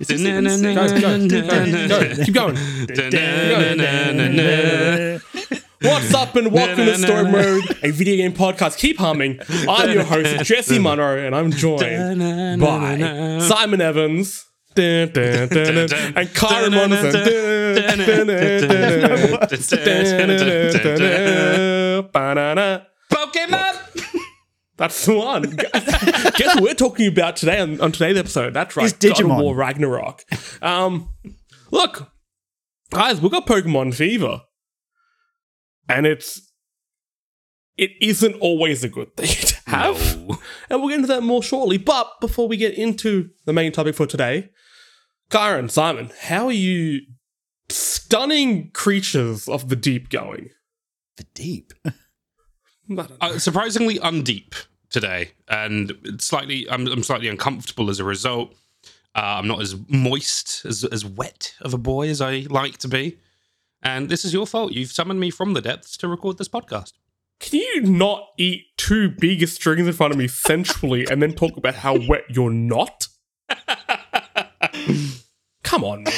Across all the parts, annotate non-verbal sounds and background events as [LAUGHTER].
Is this even- Guys, go, go, go. Keep going. What's up and welcome to Story Mode, a video game podcast. Keep humming. I'm your host, Jesse Munro, and I'm joined by Simon Evans. And Kyron Monson. Pokemon! [LAUGHS] That's the one. [LAUGHS] Guess what we're talking about today on, on today's episode? That's right. It's God of Digimon. War Ragnarok. Um, look, guys, we've got Pokemon Fever. And it's it isn't always a good thing [LAUGHS] to have. No. And we'll get into that more shortly. But before we get into the main topic for today, Kyron, Simon, how are you stunning creatures of the deep going? The deep. I don't know. Uh, surprisingly undeep today, and slightly. I'm, I'm slightly uncomfortable as a result. Uh, I'm not as moist, as as wet of a boy as I like to be, and this is your fault. You've summoned me from the depths to record this podcast. Can you not eat two big strings in front of me centrally and then talk about how wet you're not? [LAUGHS] Come on, man.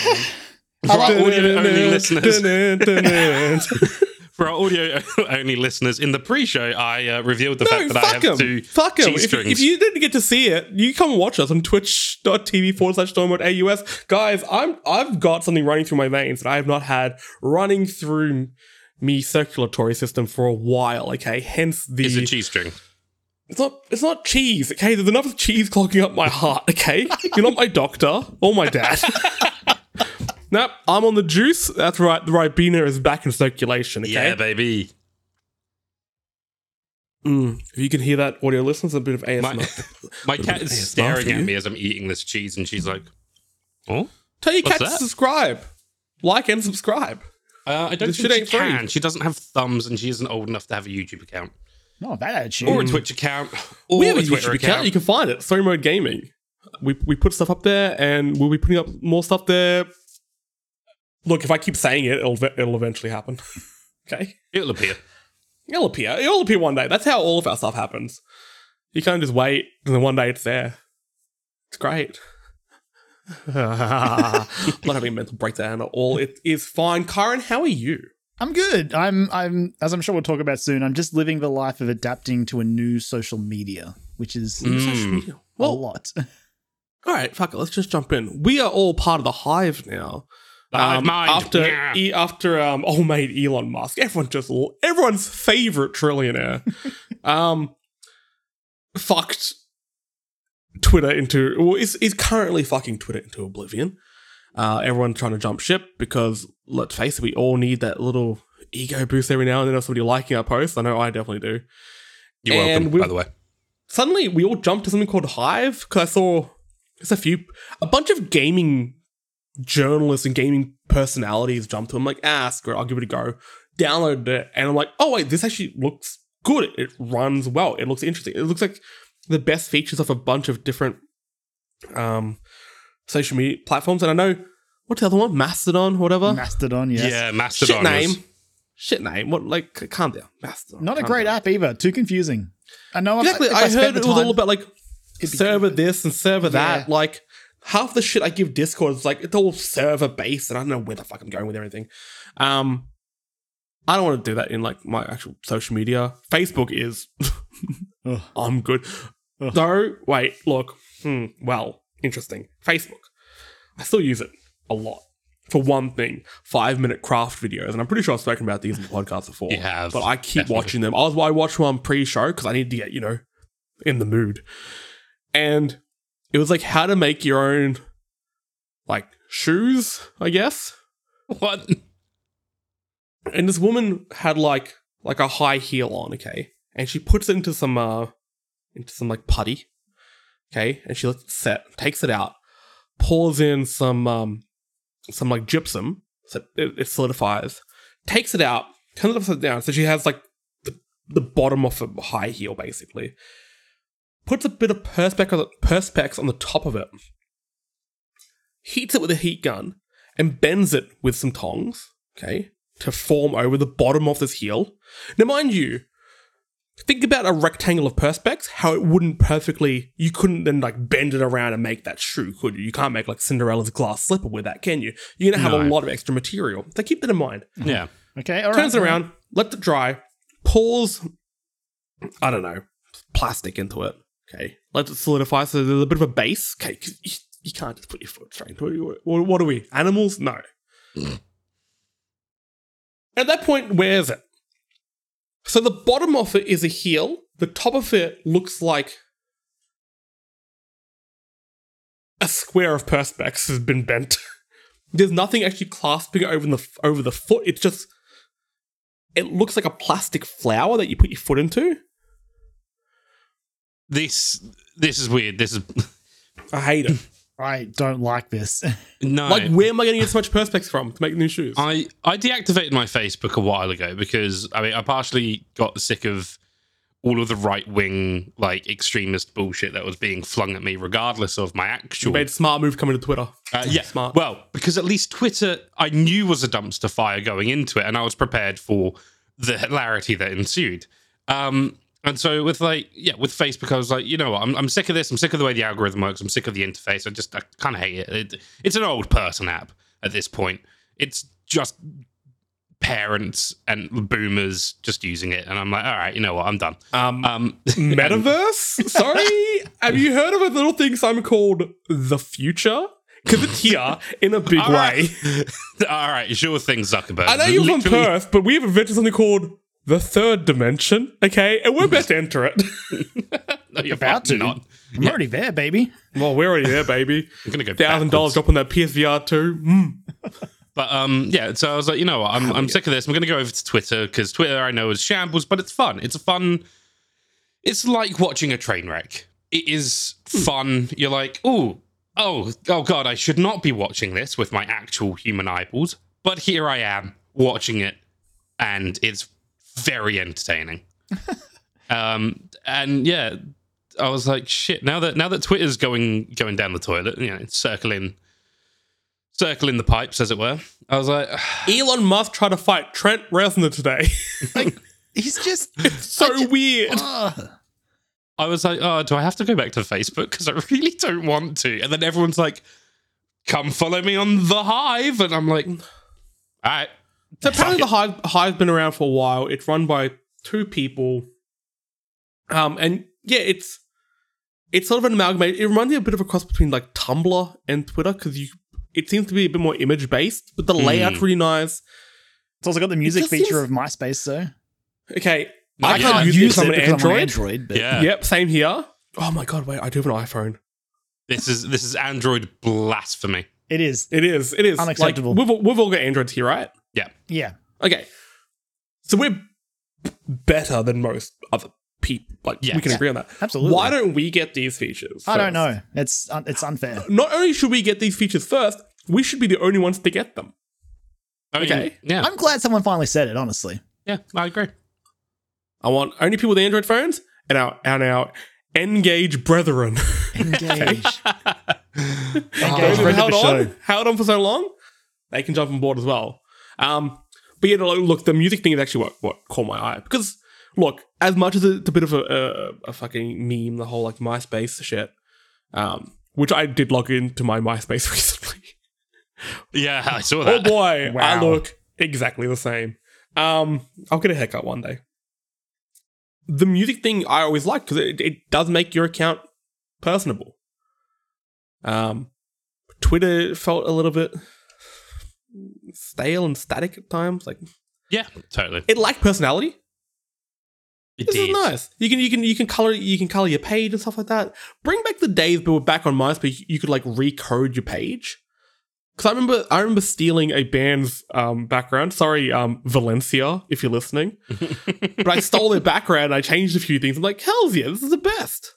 For our audio only listeners, [LAUGHS] for our audio [LAUGHS] only listeners, in the pre-show, I uh, revealed the fact No, that I have two. Fuck him. cheese If, strings. if you didn't get to see it, you come watch us on twitch.tv forward slash storymode AUS. Guys, I'm, I've got something running through my veins that I have not had running through me circulatory system for a while, okay? Hence the... it's a cheese string. It's not. It's not cheese. Okay, there's enough cheese clogging up my heart. Okay, you're not my doctor or my dad. [LAUGHS] nope, I'm on the juice. That's right. The Ribena is back in circulation. Okay. Yeah, baby. Mm, if you can hear that, audio listeners, a bit of ASMR. My, [LAUGHS] my cat is ASMR staring at me as I'm eating this cheese, and she's like, "Oh, Tell your What's cat to subscribe, like and subscribe. uh, I don't This think she ain't free. can. She doesn't have thumbs, and she isn't old enough to have a YouTube account Not that attitude. or a Twitch account or we have a a Twitter YouTube account. You can find it. Story Mode Gaming. We we put stuff up there, and we'll be putting up more stuff there. Look, if I keep saying it, it'll it'll eventually happen. [LAUGHS] okay. It'll appear. It'll appear. It'll appear one day. That's how all of our stuff happens. You can't just wait, and then one day it's there. It's great. I'm [LAUGHS] not having a mental breakdown at all. It is fine. Karen, how are you? I'm good. I'm I'm as I'm sure we'll talk about soon. I'm just living the life of adapting to a new social media, which is Mm. a Well, lot. [LAUGHS] all right, fuck it. Let's just jump in. We are all part of the hive now. Um. After Yeah. e- after um, old mate Elon Musk, everyone just everyone's favorite trillionaire, [LAUGHS] um, fucked Twitter into well, is is currently fucking Twitter into oblivion. Uh, everyone trying to jump ship because let's face it, we all need that little ego boost every now and then of somebody liking our posts. I know I definitely do. You're and welcome, we- by the way. Suddenly, we all jumped to something called Hive because I saw there's a few, a bunch of gaming journalists and gaming personalities jumped to. it. I'm like, ah, screw it, I'll give it a go. Downloaded it, and I'm like, oh wait, this actually looks good. It, it runs well. It looks interesting. It looks like the best features of a bunch of different um social media platforms. And I know what's the other one, Mastodon, whatever. Mastodon, yes. Yeah, Mastodon. Shit name. was- Shit name. What like? Calm down, Mastodon. Not a great down. app either. Too confusing. I know. if- Exactly. if I, spent heard it was time- all about like server good. this and server that. Like half the shit I give Discord is like it's all server based, and I don't know where the fuck I'm going with everything. Um, I don't want to do that in like my actual social media. Facebook is. [LAUGHS] I'm good. Ugh. No, wait. Look. Hmm, well, interesting. Facebook. I still use it a lot. For one thing, five minute craft videos, and I'm pretty sure I've spoken about these in the podcast [LAUGHS] before. You have, but I keep definitely. [LAUGHS] watching them. I was I watched one pre-show because I need to get you know in the mood, and it was like how to make your own like shoes, I guess. What? And this woman had like like a high heel on, okay, and she puts it into some uh into some like putty, okay, and she lets it set, takes it out, pours in some um some like gypsum, so it, it solidifies, takes it out, turns it upside down, so she has like the, the bottom of a high heel basically. Puts a bit of perspex on the, perspex on the top of it, heats it with a heat gun, and bends it with some tongs, okay, to form over the bottom of this heel. Now, mind you, think about a rectangle of perspex, how it wouldn't perfectly, you couldn't then like bend it around and make that shoe, could you? You can't make like Cinderella's glass slipper with that, can you? You're gonna have a lot of extra material. So keep that in mind. Yeah. Okay, all right. Turns it around, let it dry, pours, I don't know, plastic into it. Okay, let it solidify so there's a bit of a base. Okay, you, you can't just put your foot straight into it. What, what are we? Animals? No. [CLEARS THROAT] At that point, where is it? So the bottom of it is a heel. The top of it looks like a square of perspex has been bent. [LAUGHS] There's nothing actually clasping it over the over the foot. It's just it looks like a plastic flower that you put your foot into. This this is weird. This is I hate it. [LAUGHS] I don't like this. [LAUGHS] no. like, where am I going to get so much perspex from to make new shoes? I I deactivated my Facebook a while ago because I mean I partially got sick of all of the right wing like extremist bullshit that was being flung at me, regardless of my actual. made a smart move coming to Twitter. Uh, yeah, smart. Well, because at least Twitter, I knew was a dumpster fire going into it, and I was prepared for the hilarity that ensued. Um, and so with like, yeah, with Facebook, I was like, you know what, I'm, I'm sick of this. I'm sick of the way the algorithm works. I'm sick of the interface. I just, I kind of hate it. it. It's an old person app at this point. It's just parents and boomers just using it, and I'm like, all right, you know what, I'm done. Um, Um, [LAUGHS] Metaverse? Sorry? Have you heard of a little thing Simon called the future? Because it's here in a big all way. right, [LAUGHS] all right, sure thing, Zuckerberg. I know you're from Perth, but we have invented something called the third dimension, okay? And we're about to enter it. [LAUGHS] No, you're About to. not. I'm already there, baby. well, we're already there, baby. [LAUGHS] I'm gonna go Thousand dollars backwards. drop on that PSVR 2. Mm. But um, yeah. So I was like, you know what? I'm I'm sick of this. I'm gonna go over to Twitter because Twitter I know is shambles, but it's fun. It's a fun. It's like watching a train wreck. It is fun. You're like, oh, oh, oh god, I should not be watching this with my actual human eyeballs, but here I am watching it, and it's very entertaining. [LAUGHS] um, and yeah, I was like, shit. Now that now that Twitter's going going down the toilet, you know, circling circling the pipes, as it were. I was like, [SIGHS] Elon Musk tried to fight Trent Reznor today. [LAUGHS] Like, he's just—it's [LAUGHS] so weird. Ugh. I was like, oh, do I have to go back to Facebook? Because I really don't want to. And then everyone's like, come follow me on the Hive, and I'm like, all right. So apparently, the Hive Hive's been around for a while. It's run by two people, um, and yeah, it's it's sort of an amalgamate. It reminds me a bit of a cross between like Tumblr and Twitter because you it seems to be a bit more image based, but the Hmm. layout's really nice. It's also got the music feature seems- of MySpace, though. Okay, No, I yeah. can't I use, use it 'cause I'm it because I'm on Android. Android, but Yeah. Yep, same here. Oh my god, wait, I do have an iPhone. This is this is Android blasphemy. it is. It is, it is Unacceptable. Like, we've, all- we've all got Androids here, right? Yeah. Yeah. Okay. So we're better than most other people. Like we Yes. can agree on that. Absolutely. Why don't we get these features? I don't know. It's un- it's unfair. Not only should we get these features first, we should be the only ones to get them. I mean, Okay. Yeah. I'm glad someone finally said it. Honestly, yeah. I agree. I want only people with Android phones and our and our Engage brethren. engage. Those [LAUGHS] engage. who've friend of held on, show. held on for so long, they can jump on board as well. Um, but yeah, look, look, the music thing is actually what what caught my eye because look, as much as it's a bit of a, a, a fucking meme, the whole like MySpace shit, um, which I did log into my MySpace [LAUGHS] recently. Yeah, I saw that. oh that. boy, I look exactly the same. Um, I'll get a haircut one day. The music thing I always like because it, it does make your account personable. Um, Twitter felt a little bit stale and static at times. Like yeah, totally. it lacked personality. It This did. is nice. You can you can you can color you can color your page and stuff like that. Bring back the days, but we're back on MySpace. You could like recode your page. Because I remember I remember stealing a band's um, background. Sorry, um, Valencia, if you're listening. [LAUGHS] but I stole their background. I changed a few things. I'm like, hell's yeah, this is the best.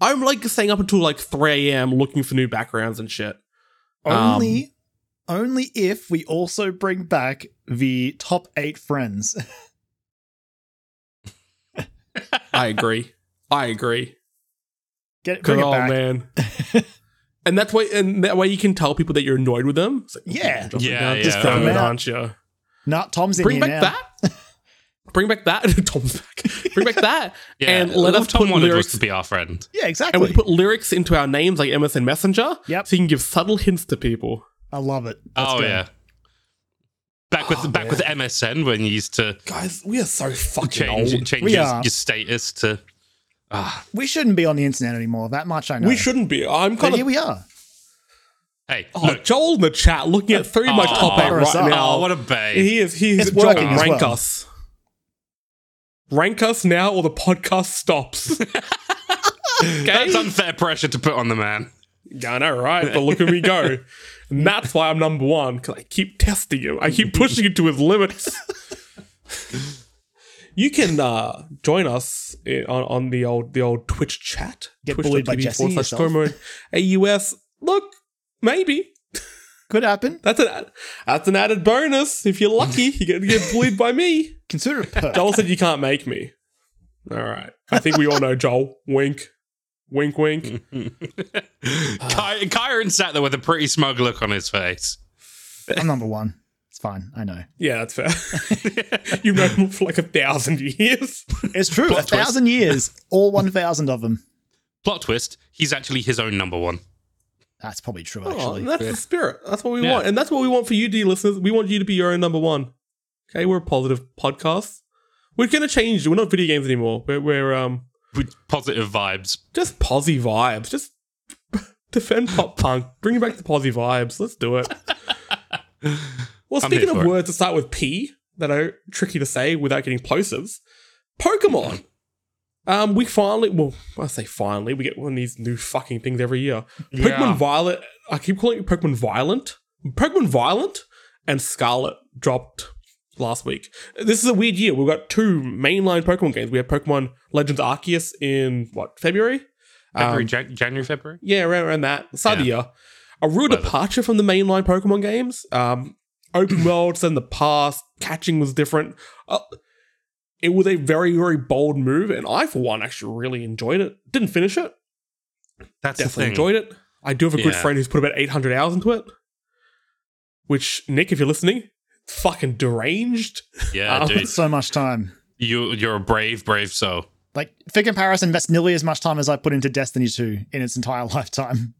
I'm like staying up until like 3 a.m. looking for new backgrounds and shit. Only, only if we also bring back the top eight friends. [LAUGHS] I agree. I agree. Get bring it oh back. man. [LAUGHS] and that's why and that way you can tell people that you're annoyed with them. It's like, Yeah. drop Yeah, yeah. Just Just throw throw them it, out. aren't you? Nah, Tom's in Bring back now. that. [LAUGHS] Bring back that. Tom's back. Bring back that, Yeah, and let us Tom put lyrics. to be our friend. Yeah, exactly. and exactly. we put lyrics into our names like MSN Messenger. Yep. So you can give subtle hints to people. I love it. Let's oh go. yeah. Back with Oh, back with MSN when you used to Guys, we are so fucking change old. change We your, are. your status to ah We shouldn't be on the internet anymore. That much I know. We shouldn't be. I'm But kind here we are. hey Oh, look Joel in the chat looking at three of my Oh, top eight right up. now. oh what a babe He is. He's It's Joel, working as rank well. us. Rank us now, or the podcast stops. [LAUGHS] okay. that's unfair pressure to put on the man Yeah, I know, right? But look at me go. [LAUGHS] And that's why I'm number one, because I keep testing him. I keep pushing him to his limits. [LAUGHS] you can uh, join us i- on, on the old the old Twitch chat. Get bullied by twitch.tv Jesse slash. AUS. Look, maybe. Could happen. That's an that's an added bonus. If you're lucky, you get to get bullied by me. Consider it. Joel said you can't make me. All right. I think we all know Joel. Wink. Wink, wink. [LAUGHS] Ky- Kyron sat there with a pretty smug look on his face I'm number one. It's fine. I know. Yeah, that's fair. [LAUGHS] You've known him for like a thousand years. It's true. a twist. thousand years. All 1,000 of them. plot twist he's actually his own number one That's probably true, Oh, actually. that's the spirit. That's what we Yeah. want. And that's what we want for you, dear listeners. We want you to be your own number one. Okay, we're a positive podcast. We're gonna change. We're not video games anymore. We're, we're um with positive vibes just posy vibes. Just [LAUGHS] defend pop punk. Bring back the posy vibes. Let's do it. [LAUGHS] Well, I'm speaking of it. words that start with P that are tricky to say without getting plosives, Pokemon. [CLEARS THROAT] Um, we finally, well, I say finally, we get one of these new fucking things every year. Yeah. Pokemon Violet, I keep calling it Pokemon Violent. Pokemon Violent and Scarlet dropped last week. This is a weird year. We've got two mainline Pokemon games. We have Pokemon Legends Arceus in what February? February, Um, Jan- January, February. yeah, around, around that. Start of the year. A real departure from the mainline Pokemon games. Um, open [CLEARS THROAT] worlds in the past, catching was different. Uh, it was a very, very bold move, and I, for one, actually really enjoyed it. Didn't finish it. That's the Definitely thing. enjoyed it. I do have a good friend who's put about 800 hours into it. Which, Nick, if you're listening, fucking deranged. Yeah, [LAUGHS] Um, dude, So much time. you you're a brave, brave soul. Like, for comparison, that's nearly as much time as I put into Destiny 2 in its entire [LAUGHS] lifetime.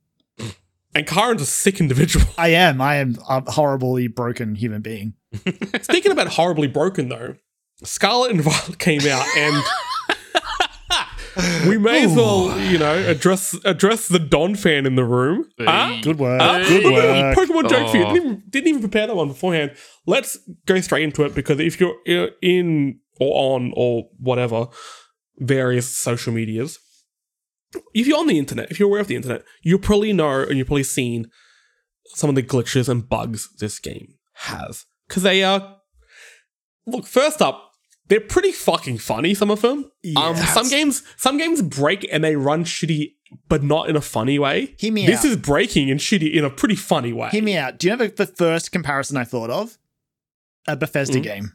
And Karen's a sick individual. I am. I am a horribly broken human being. Speaking about horribly broken, though, Scarlet and Violet came out, and [LAUGHS] we may as well, you know, address address the Donphan in the room. Huh? Ah, good work. Huh? Good Look at work. the Pokemon joke for you. Oh. Didn't even, oh. didn't even prepare that one beforehand. Let's go straight into it because if you're in or on or whatever various social medias, if you're on the internet, if you're aware of the internet, you probably know and you've probably seen some of the glitches and bugs this game has because they are. Look, first up, they're pretty fucking funny. Some of them. Um, some games, some games break and they run shitty, but not in a funny way. Hear me This out. is breaking and shitty in a pretty funny way. Hear me out. Do you know the first comparison I thought of? A Bethesda Mhm. game.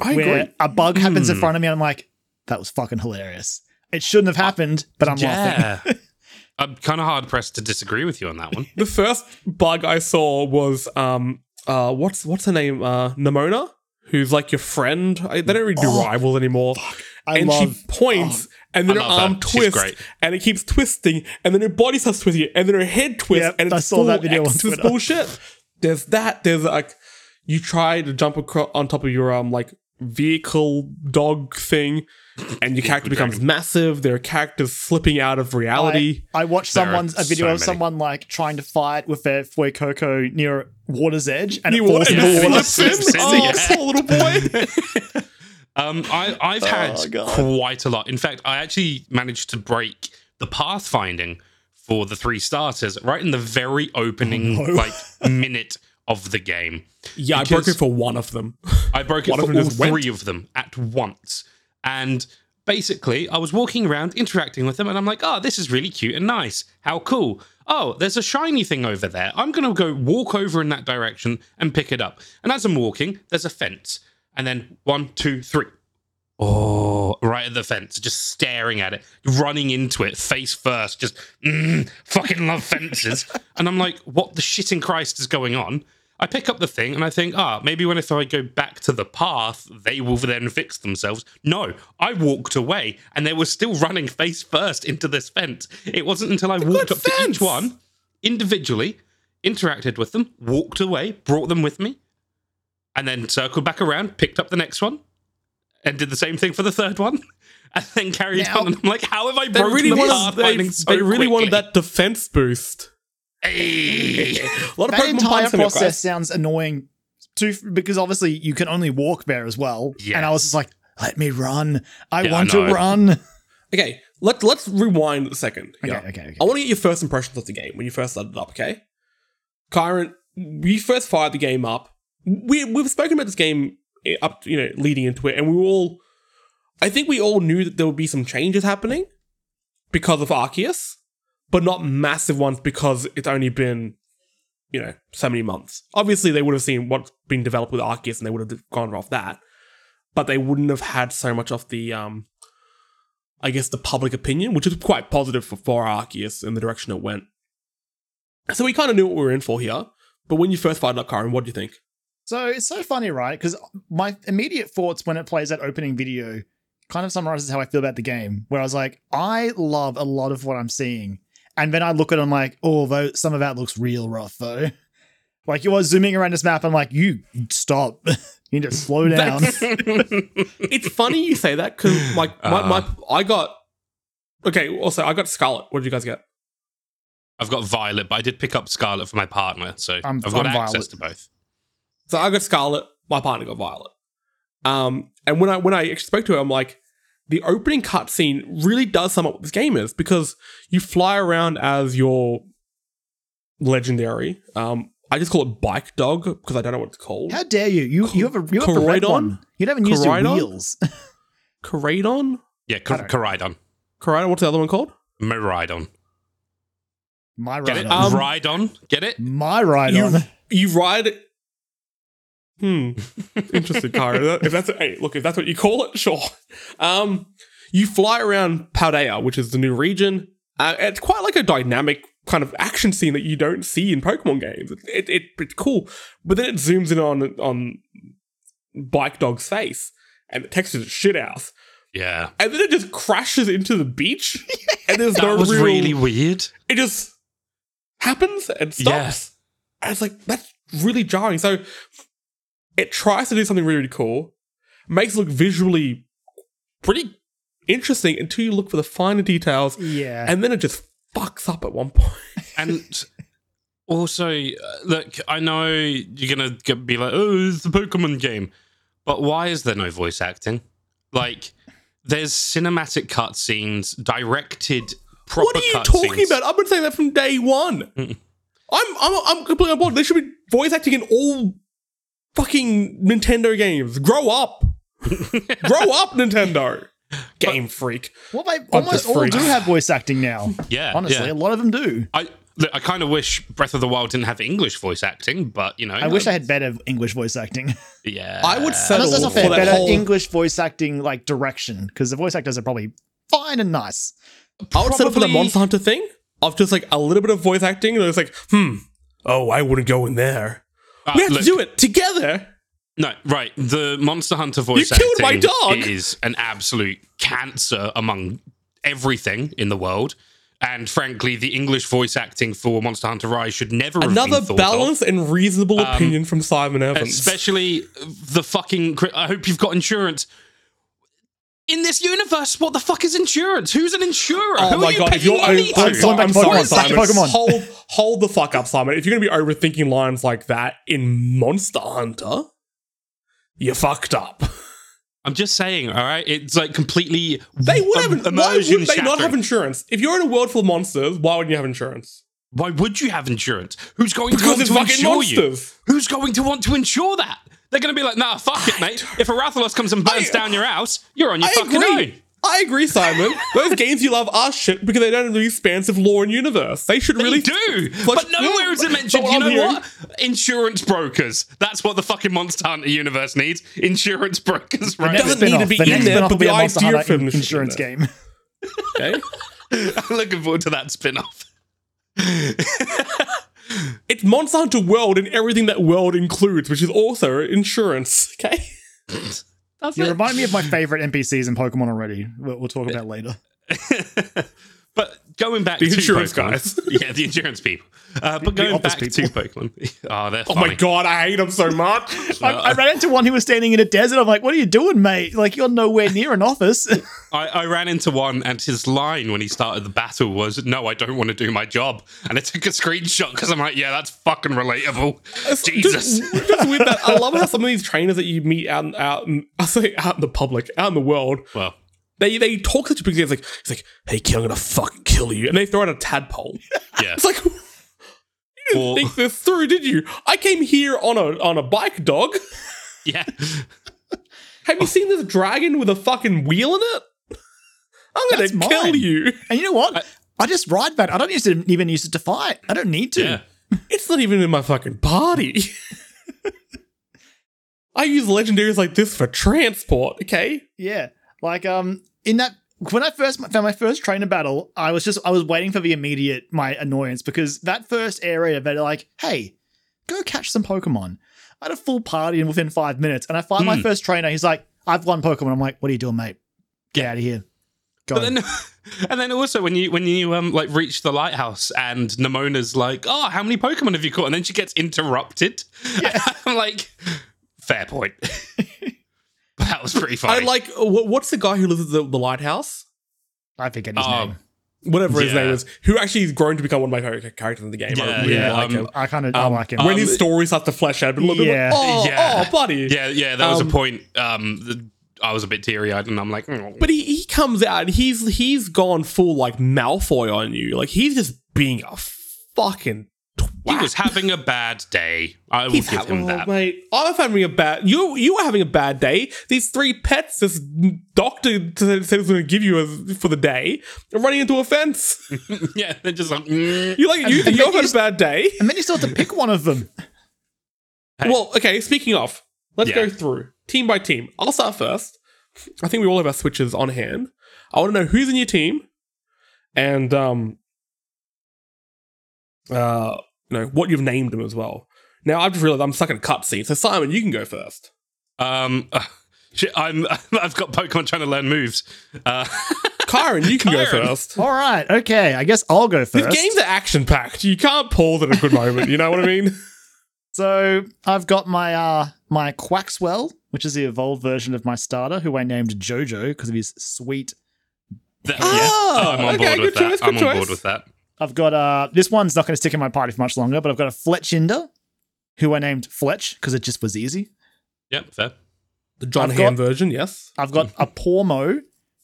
I where agree. a bug happens in Hmm. front of me and I'm like, that was fucking hilarious. It shouldn't have happened, but I'm laughing. [LAUGHS] I'm kind of hard pressed to disagree with you on that one. [LAUGHS] The first bug I saw was um uh what's what's her name uh Nemona, who's like your friend. I, they don't really do Oh, rivals anymore. I and love she points, and then her arm She's twists, and it keeps twisting, and then her body starts twisting, and then her head twists, Yep, and it's I saw full that video on Twitter. bullshit. There's that. There's like you try to jump across on top of your um like vehicle dog thing, and your character becomes dragon. massive. There are characters slipping out of reality. I watched There someone's a video so of many. someone like trying to fight with their Fuecoco near water's edge and You it falls wa- into the it water. slips in. Oh, Oh, poor little boy. [LAUGHS] Um, I, I've had Oh, quite a lot. In fact, I actually managed to break the pathfinding for the three starters right in the very opening Oh, no. like minute of the game. yeah, I broke it for one of them. I broke it One of for them all just went. three of them at once. And basically, I was walking around interacting with them, and I'm like, oh, this is really cute and nice. How cool. Oh, there's a shiny thing over there. I'm going to go walk over in that direction and pick it up. And as I'm walking, there's a fence. And then one, two, three. Oh, right at the fence, just staring at it, running into it face first, just mm, fucking love fences. [LAUGHS] and I'm like, what the shit in Christ is going on? I pick up the thing and I think, ah, maybe when if I go back to the path, they will then fix themselves. No, I walked away and they were still running face first into this fence. It wasn't until I walked good up to fence. each one individually, interacted with them, walked away, brought them with me, and then circled back around, picked up the next one, and did the same thing for the third one. [LAUGHS] And then carried Now- on. And I'm like, how have I broken really the path They, they really wanted that defense boost. Hey. [LAUGHS] A lot of That Pokemon entire process Quest. sounds annoying too, because obviously you can only walk there as well. And I was just like, let me run. I Yeah, I want to run. [LAUGHS] Okay, let let's rewind a second. Okay, here. okay, okay. I want to get your first impressions of the game when you first started it up. Okay, Kyron, we first fired the game up. We we've spoken about this game eh, up, you know, leading into it, and we were all. I think we all knew that there would be some changes happening because of Arceus, but not massive ones because it's only been, you know, so many months. Obviously, they would have seen what's been developed with Arceus, and they would have gone off that, but they wouldn't have had so much of the um I guess, the public opinion, which is quite positive for, for Arceus in the direction it went. So we kind of knew what we were in for here. But when you first fired up Karen, what do you think? So it's so funny, right? Because my immediate thoughts when it plays that opening video kind of summarizes how I feel about the game. Where I was like, I love a lot of what I'm seeing, and then I look at it, I'm like, oh, though some of that looks real rough though. [LAUGHS] Like you was zooming around this map, I'm like, you stop, [LAUGHS] you need to slow down. [LAUGHS] It's funny you say that because like my, my Uh. I got okay. Also, I got Scarlet. What did you guys get? I've got Violet, but I did pick up Scarlet for my partner, so i I'm- have got I'm access Violet. to both. So I got Scarlet. My partner got Violet. Um, and when I when I spoke to her, I'm like, the opening cutscene really does sum up what this game is because you fly around as your legendary. Um, I just call it Bike Dog because I don't know what it's called. How dare you? You you have a you have the red Koraidon? one. You haven't used your Koraidon? wheels. [LAUGHS] Koraidon? Yeah, I Car- don't- Koraidon. Koraidon, what's the other one called? Miraidon. My Get ride it? on. Um, Rhydon. Get it? My ride you, on. you ride Hmm. [LAUGHS] Interesting, Kyra. if that's hey, look, if that's what you call it, sure. Um, you fly around Paldea, which is the new region. Uh, it's quite like a dynamic kind of action scene that you don't see in Pokemon games. It, it, it it's cool, but then it zooms in on on Bike Dog's face, and the textures are shit house, Yeah. and then it just crashes into the beach, [LAUGHS] and there's That no was real. really weird. it just happens and stops. Yeah. And it's like that's really jarring. So it tries to do something really, really cool, makes it look visually pretty interesting until you look for the finer details, Yeah. and then it just fucks up at one point. [LAUGHS] And also, uh, look, I know you're gonna be like, "Oh, it's the Pokemon game," but why is there no voice acting? Like, there's cinematic cutscenes, directed proper. what are you cutscenes. talking about? I've been saying that from day one. [LAUGHS] I'm, I'm I'm completely on board. There should be voice acting in all fucking Nintendo games. Grow up. [LAUGHS] Grow up, Nintendo. Game freak. well, they I'm almost just all freaked. do have voice acting now. [LAUGHS] Yeah, Honestly, yeah. a lot of them do. I I kind of wish Breath of the Wild didn't have English voice acting, but you know, I wish I had better English voice acting. [LAUGHS] Yeah, I would settle That's not for fair. that Better whole. English voice acting, like direction, because the voice actors are probably fine and nice. I would settle for the Monster Hunter thing of just like a little bit of voice acting. And it's like, hmm, oh, I wouldn't go in there. Uh, we have look, to do it together. No, right. The Monster Hunter voice You killed my acting dog! is an absolute cancer among everything in the world. And frankly, the English voice acting for Monster Hunter Rise should never have Another balanced and reasonable opinion from Simon. Evans. Especially the fucking. I hope you've got insurance. In this universe, what the fuck is insurance? Who's an insurer? Oh Who my are you god! paying If you're, money I'm, to? Going back I'm to sorry, Pokemon, back to Simon. Pokemon. Hold, hold the fuck up, Simon. If you're going to be overthinking lines like that in Monster Hunter, you're fucked up. I'm just saying, all right? It's like completely. They would im- have. Why would they not have insurance? If you're in a world full of monsters, why wouldn't you have insurance? Why would you have insurance? Who's going Because to want to fucking insure you? monsters. Who's going to want to insure that? They're going to be like, nah, fuck it, mate. If a Rathalos comes and burns I- down your house, you're on your I fucking agree. own. I agree, Simon. [LAUGHS] Those games you love are shit because they don't have the expansive lore and universe. They should They really do, Flush- but nowhere is it mentioned. what You I'm know hearing- what? Insurance brokers. That's what the fucking Monster Hunter universe needs. Insurance brokers, The right? next doesn't need spin-off- to be the in there, but the a Monster idea Hunter for in- insurance in game. [LAUGHS] Okay. I'm looking forward to that spin off. [LAUGHS] It's Monster Hunter World and everything that world includes, which is also insurance. Okay. You it. remind me of my favorite NPCs in Pokemon already. We'll, we'll talk about later. [LAUGHS] but going back to The to insurance Pokemon, guys. [LAUGHS] yeah, the insurance people. Uh, but The going back people. to Pokemon, [LAUGHS] oh, they're Oh my god, I hate them so much. [LAUGHS] I, I ran into one who was standing in a desert. I'm like, what are you doing, mate? Like, you're nowhere near an office. I, I ran into one, and his line when he started the battle was, "No, I don't want to do my job." And I took a screenshot because I'm like, "Yeah, that's fucking relatable." Jesus. Just, just with that, I love how some of these trainers that you meet out, in- out, I say out in the public, out in the world, well, they they talk such a big thing. It's like, it's like, hey kid, I'm gonna fucking kill you, and they throw out a tadpole. [LAUGHS] yeah. It's like, [LAUGHS] you didn't Or- think this through, did you? I came here on a on a bike, dog. [LAUGHS] yeah. Have you seen this dragon with a fucking wheel in it? I'm gonna That's kill mine. you. and you know what? I, just ride that. I don't use to even use it to fight. I don't need to. Yeah. It's not even in my fucking party. I use legendaries like this for transport, okay? Yeah. Like um in that when I first found my first trainer battle, I was just I was waiting for the immediate my annoyance because that first area they're like, hey, go catch some Pokemon. I had a full party in within five minutes, and I find my Hmm. first trainer. He's like, I've won Pokemon. I'm like, what are you doing, mate? Get out of here. Go. But then, [LAUGHS] and then also when you when you um like reach the lighthouse and Nemona's like, "Oh, how many Pokemon have you caught?" And then she gets interrupted. [LAUGHS] I'm like, fair point. [LAUGHS] that was pretty funny. I like wh- what's the guy who lives at the, the lighthouse? I forget his Oh, name. Whatever his Yeah. name is, who actually has grown to become one of my favorite characters in the game. I Yeah, really yeah, like um, him. I kind of I Um, like him. when um, his story starts to flesh out a little Yeah. bit, oh, Yeah. oh, buddy. Yeah, yeah, there was Um, a point. Um, th- I was a bit teary eyed, and I'm like, "Oh." But he, he comes out and he's he's gone full like Malfoy on you. Like he's just being a fucking he was having a bad day. I will He's give having, him that. Oh, mate. I'm having a bad. You you were having a bad day. These three pets, this doctor said said was going to give you a, for the day, are running into a fence. [LAUGHS] yeah, they're just like, mm. You like you And you've then had a bad day. and then you still have to pick one of them. Hey. Well, okay. Speaking of, let's Yeah. go through team by team. I'll start first. I think we all have our switches on hand. I want to know who's in your team, and um, uh, you know what you've named them as well. Now I've just realized I'm stuck in a cutscene. So Simon, you can go first. um, uh, [LAUGHS] shit, I'm [LAUGHS] I've got Pokemon trying to learn moves. Uh, [LAUGHS] Kyron, you can go first. All right, okay. I guess I'll go These first. games are action packed. You can't pause at a good moment. You know what I mean? So I've got my uh my Quaxwell, which is the evolved version of my starter, who I named Jojo because of his sweet. th- Ah, yeah, I'm on okay, board good with that. choice, good I'm on board choice. with that. I've got uh this one's not going to stick in my party for much longer, but I've got a Fletchinder, who I named Fletch because it just was easy. Yep, fair. The John I've Hamm got- version, yes. I've got a Pawmo,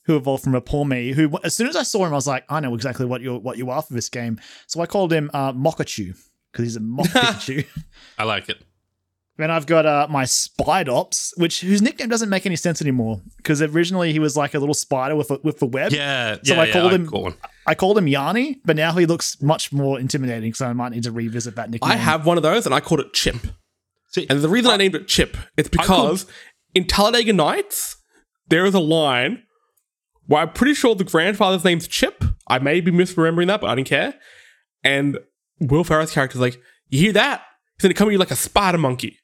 who evolved from a Pawmi, who as soon as I saw him, I was like, I know exactly what you what you are for this game. So I called him uh, Mokachu because he's a [LAUGHS] Mock Pikachu. I like it. Then I've got uh, my Spidops, which whose nickname doesn't make any sense anymore because originally he was like a little spider with a, with the web. Yeah, So yeah, I called I him- caught one. I called him Yanni, but now he looks much more intimidating, so I might need to revisit that nickname. I have one of those and I called it Chip. See, And the reason I named it Chip is because in Talladega Nights, there is a line where I'm pretty sure the grandfather's name's Chip. I may be misremembering that, but I didn't care. And Will Ferrell's character's like, You hear that? He's gonna come at you like a spider monkey.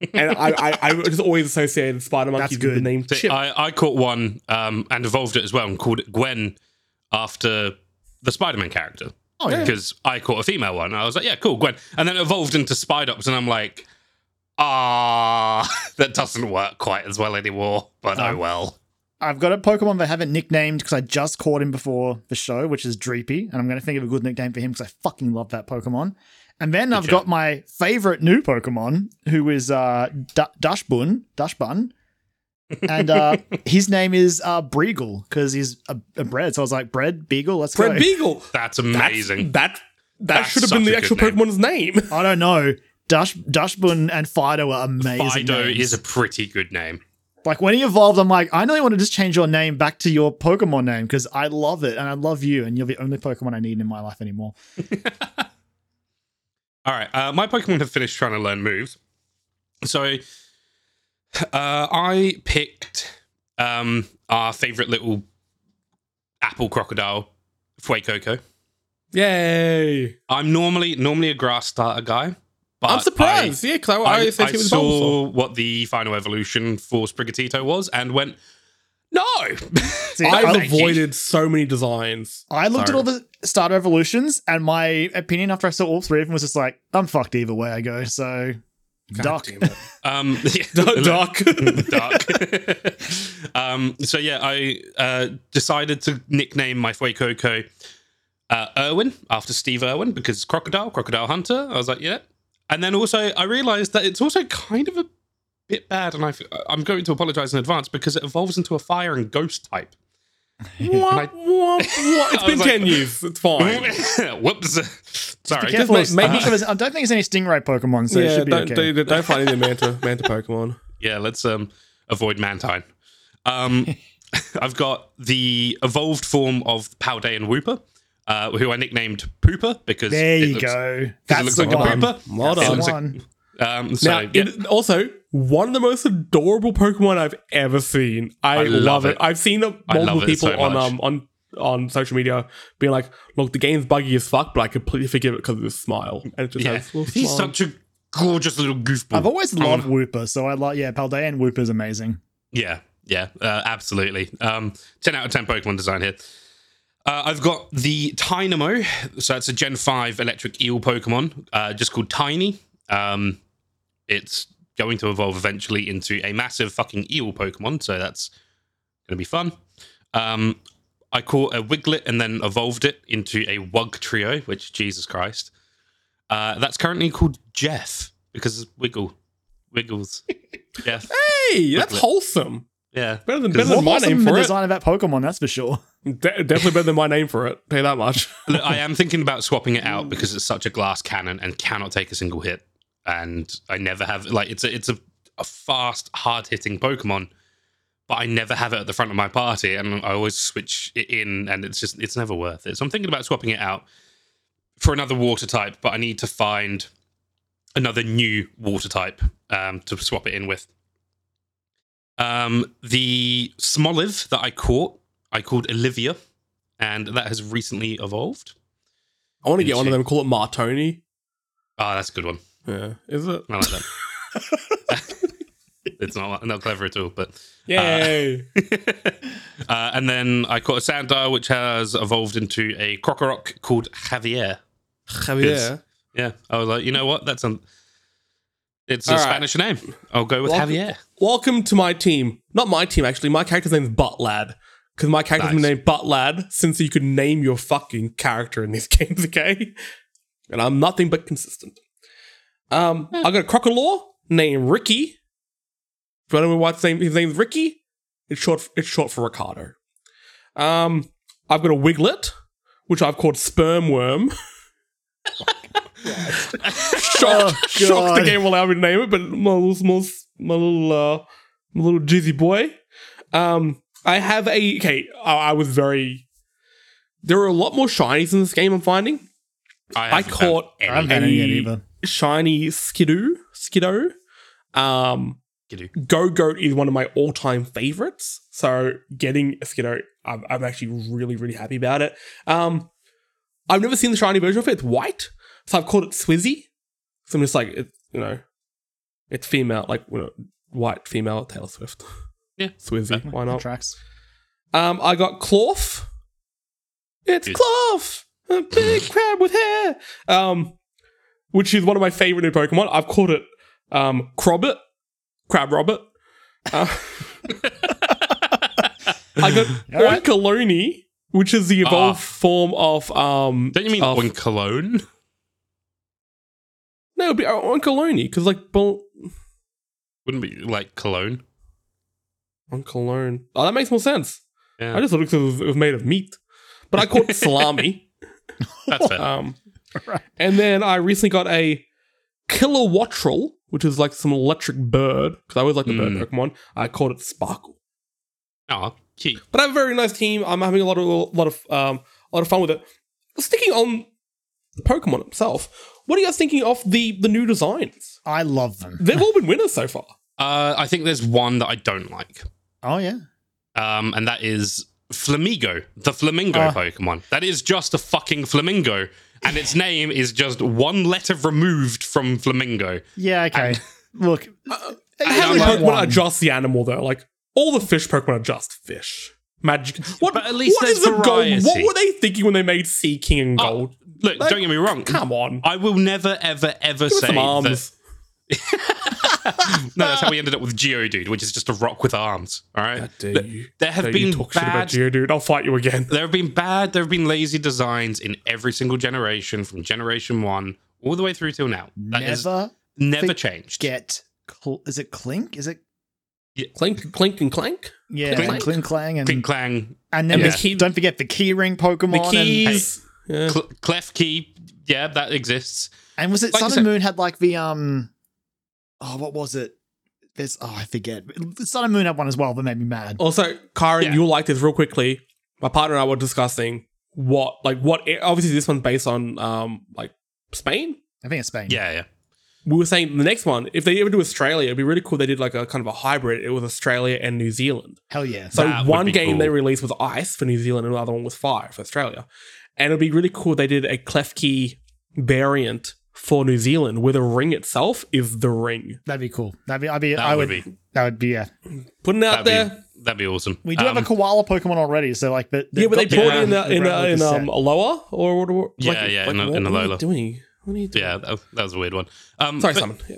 [LAUGHS] and I, I, I just always associated spider monkeys with the good. name Chip. I, I caught one um, and evolved it as well and called it Gwen after the Spider-Man character. Oh, yeah. Because I caught a female one. I was like, yeah, cool, Gwen. And then it evolved into Spidops, and I'm like, ah, [LAUGHS] that doesn't work quite as well anymore. But oh Um, well. I've got a Pokemon that I haven't nicknamed because I just caught him before the show, which is Dreepy, and I'm going to think of a good nickname for him because I fucking love that Pokemon. And then I've got my favorite new Pokemon, who is uh, D- Dachsbun, Dachsbun, and uh, his name is uh, Breagle because he's a, a bread. So I was like, bread, beagle, let's Fred go. Bread Beagle. That's That's- amazing. That that That's should have been the actual good name. Pokemon's name. [LAUGHS] I don't know. Dash Dachsbun and Fidough are amazing. Fidough names. is a pretty good name. Like when he evolved, I'm like, I really want to just change your name back to your Pokemon name because I love it and I love you and you're the only Pokemon I need in my life anymore. [LAUGHS] All right, uh, my Pokemon have finished trying to learn moves. So uh, I picked um, our favorite little apple crocodile, Fuecoco. Yay! I'm normally normally a grass starter guy. But I'm surprised. yeah, because I, I, I, I, associate I saw what the final evolution for Sprigatito was and went, no. [LAUGHS] See, [LAUGHS] I've I, you. avoided so many designs. I looked Sorry. at all the starter evolutions, and my opinion after I saw all three of them was just like, I'm fucked either way I go. So, damn it. [LAUGHS] um, [LAUGHS] Duck. [LAUGHS] Duck. um, so yeah, I uh, decided to nickname my Fuecoco uh, Irwin after Steve Irwin because crocodile, crocodile hunter. I was like, yeah. And then also, I realized that it's also kind of a bit bad, and I, I'm going to apologize in advance because it evolves into a fire and ghost type. Womp, womp, [LAUGHS] womp. It's I been like- 10 years. It's fine. [LAUGHS] Whoops. Sorry. Be careful. ma- I'm sure I don't think there's any stingray Pokemon, so it yeah, should be don't, okay. don't, don't find any Manta, Manta Pokemon. [LAUGHS] Yeah, let's um avoid Mantine. Um, I've got the evolved form of Paldean Wooper, uh, who I nicknamed Pooper because there it you looks- go. it That's looks the like a one. pooper. Well It That's done. looks like- one. Um, so Now, yeah, it- also, one of the most adorable Pokemon I've ever seen. I, I love, love it. it. I've seen multiple people so on um on on social media being like, "Look, the game's buggy as fuck, but I completely forgive it because of this smile." And it just yeah. has little he's smile. such a gorgeous little goofball. I've always Um, loved Wooper, so I like, yeah, Paldean Wooper's amazing. Yeah, yeah, uh, absolutely. Um, 10 out of 10 Pokemon design here. Uh, I've got the Tynamo. So it's a Gen 5 electric eel Pokemon, uh, just called Tiny. Um, it's going to evolve eventually into a massive fucking eel Pokemon, so that's going to be fun. Um, I caught a Wiglet and then evolved it into a Wugtrio, which, Jesus Christ. Uh, that's currently called Jeff because Wiggle. Wiggles. [LAUGHS] Jeff. Hey, that's wholesome. Yeah. Better than, Because- better than my name for the it. design of that Pokemon, that's for sure. De- definitely better than my name for it. Pay that much. Look, I am thinking about swapping it out [LAUGHS] because it's such a glass cannon and cannot take a single hit. And I never have like it's a it's a, a fast, hard hitting Pokemon, but I never have it at the front of my party, and I always switch it in, and it's just it's never worth it. So I'm thinking about swapping it out for another water type, but I need to find another new water type um, to swap it in with. Um, the Smoliv that I caught, I called Olivia, and that has recently evolved. I want to get one of them. Call it Martoni. Ah, that's a good one. Yeah, is it? I like that. [LAUGHS] it's not not clever at all, but Yay! [LAUGHS] uh, and then I caught a Sandile which has evolved into a Krokorok called Javier. Javier. Yeah, I was like, you know what? That's a it's a All right. Spanish name. I'll go with Welcome- Javier. Welcome to my team. Not my team, actually. My character's name is Butt Lad. Because my character's been Nice. named Butt Lad since you could name your fucking character in these [LAUGHS] games, okay? And I'm nothing but consistent. Um, I got a Crocalor named Ricky. If you don't know why his name his name's Ricky, it's short it's short for Ricardo. Um, I've got a Wiglet, which I've called Sperm Worm. [LAUGHS] shocked, shocked the game will allow me to name it, but my little, my, my little, uh, my little jizzy boy. Um, I have a okay. I, I was very. There are a lot more shinies in this game. I'm finding I haven't found caught I haven't any. had any yet a- either. Shiny Skidoo. Skiddo. Um, Skiddo. Go Goat is one of my all time favorites. So getting a Skiddo, I'm, I'm actually really, really happy about it. Um, I've never seen the shiny version of it. It's white. So I've called it Swizzy. So I'm just like, it, you know, it's female, like you know, white female Taylor Swift. Yeah. [LAUGHS] Swizzy. Why not? Tracks. Um, I got Klawf. It's Good. Klawf, a big [LAUGHS] crab with hair. Um, which is one of my favorite new Pokemon. I've called it um Crobbit, Crab Robert. Uh, [LAUGHS] I got [LAUGHS] right. Oinkaloni, which is the evolved Ah. form of um. Don't you mean of- on cologne? No, it'd be Oinkaloni because like Wouldn't be like cologne. Oinkalone. Oh, that makes more sense. Yeah, I just thought it was, it was made of meat, but I caught salami. that's fair. Um, [LAUGHS] Right. and then I recently got a Kilowattrel, which is like some electric bird because I always like the Mm. bird Pokemon. I called it Sparkle. Oh, cute. But I have a very nice team. I'm having a lot of lot of um a lot of fun with it. Sticking on the Pokemon itself, what are you guys thinking of the the new designs? I love them. They've all been winners so far. [LAUGHS] Uh, I think there's one that I don't like. Oh yeah. um, and that is Flamigo, the flamingo Ah. Pokemon. That is just a fucking flamingo, and its name is just one letter removed from flamingo. Yeah, okay. Look, uh, How I'm many like, Pokemon one. adjust the animal though? Like all the fish Pokemon are just fish. Magic. What? But at least what there's is the gold? What were they thinking when they made Seaking and Oh, Gold? Look, Like, don't get me wrong. Come on. I will never, ever, ever Give say some that. Arms. [LAUGHS] No, that's how we ended up with Geodude, which is just a rock with arms. All right. How dare you? There have How dare you been talk shit about bad. Geodude. I'll fight you again. There have been bad. There have been lazy designs in every single generation, from generation one all the way through till now. That is never never think- changed. get. Cl- is it Klink? Is it? Klink, clink, and clank. Yeah, Klink. and Klinklang. And, Klinklang, and then Yeah. the key, don't forget the key ring Pokemon. The and- keys. Yeah. Cl- Klefki. Yeah, that exists. And, was it Like I Sun said- and Moon had like the, um, oh, what was it? There's, oh, I forget. Sun and Moon had one as well that made me mad. Also, Karen, Yeah. you'll like this real quickly. My partner and I were discussing what, like, what. Obviously, this one's based on, um, like Spain. I think it's Spain. Yeah, yeah. We were saying the next one, if they ever do Australia, it'd be really cool. They did like a kind of a hybrid. It was Australia and New Zealand. Hell yeah. So That one be game they released was ice for New Zealand, and the other one was fire for Australia. And it'd be really cool. They did a Klefki variant for New Zealand, where the ring itself is the ring. That'd be cool. That'd be, I'd be, That I would would, be that would be, yeah. Putting it out that'd there. be that'd be awesome. We do have a Um, koala Pokemon already, so like, but Yeah, but they got the brought ground- it in the a, in a, in um set. Alola or what? what- Yeah, like- yeah, like, in a- what, in what are you doing? What are you doing? Yeah, that, that was a weird one. Um, Sorry, but- Simon. Yeah.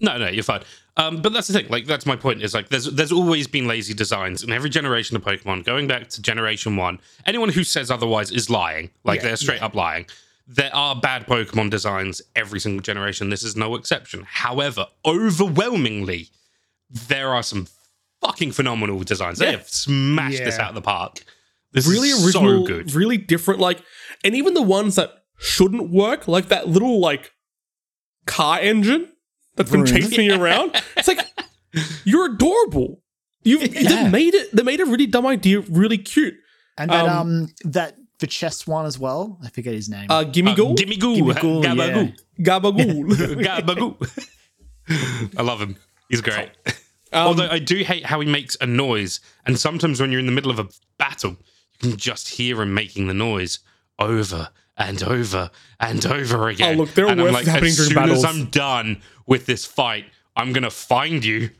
No, no, you're fine. Um, but that's the thing. Like, that's my point. Is like, there's there's always been lazy designs in every generation of Pokemon, going back to Generation One. Anyone who says otherwise is lying. Like, Yeah, they're straight up lying. There are bad Pokemon designs every single generation. This is no exception. However, overwhelmingly, there are some fucking phenomenal designs. They have smashed this out of the park. This Really is original, so good. really different. Like, and even the ones that shouldn't work, like that little like car engine that's been Vroom. chasing [LAUGHS] you around. It's like you're adorable. You've [LAUGHS] Yeah. they made it. They made a really dumb idea really cute. And that, um, um, that, the chest one as well. I forget his name. Uh, gimme Uh, go, Gimme Goo, Gimmighoul, Gabagoo, gabagool. Gabagoo. I love him. He's great. [LAUGHS] Um, Although I do hate how he makes a noise, and sometimes when you're in the middle of a battle, you can just hear him making the noise over and over and over again. Oh, look, there are and I'm like, happening as during soon battles. as I'm done with this fight, I'm gonna find you,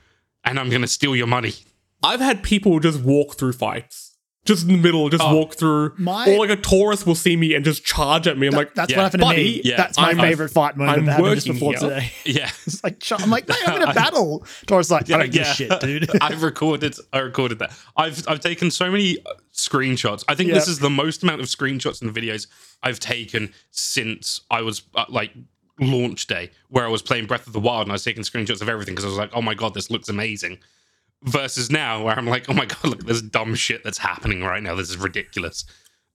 and I'm gonna steal your money. I've had people just walk through fights. Just in the middle, just Oh. walk through. My- or like a Tauros will see me and just charge at me. I'm like, That's yeah, what happened to me. yeah, That's my I'm- favorite fight moment I'm that happened just before here. today. [LAUGHS] Yeah. [LAUGHS] It's like, I'm like, mate, I'm in a [LAUGHS] battle. Tauros like, I don't give Yeah. shit, dude. I've recorded. I recorded that. I've I've taken so many uh, screenshots. I think Yeah. this is the most amount of screenshots and videos I've taken since I was uh, like launch day, where I was playing Breath of the Wild and I was taking screenshots of everything because I was like, oh my god, this looks amazing. Versus now, where I'm like, oh my god, look at this dumb shit that's happening right now. This is ridiculous.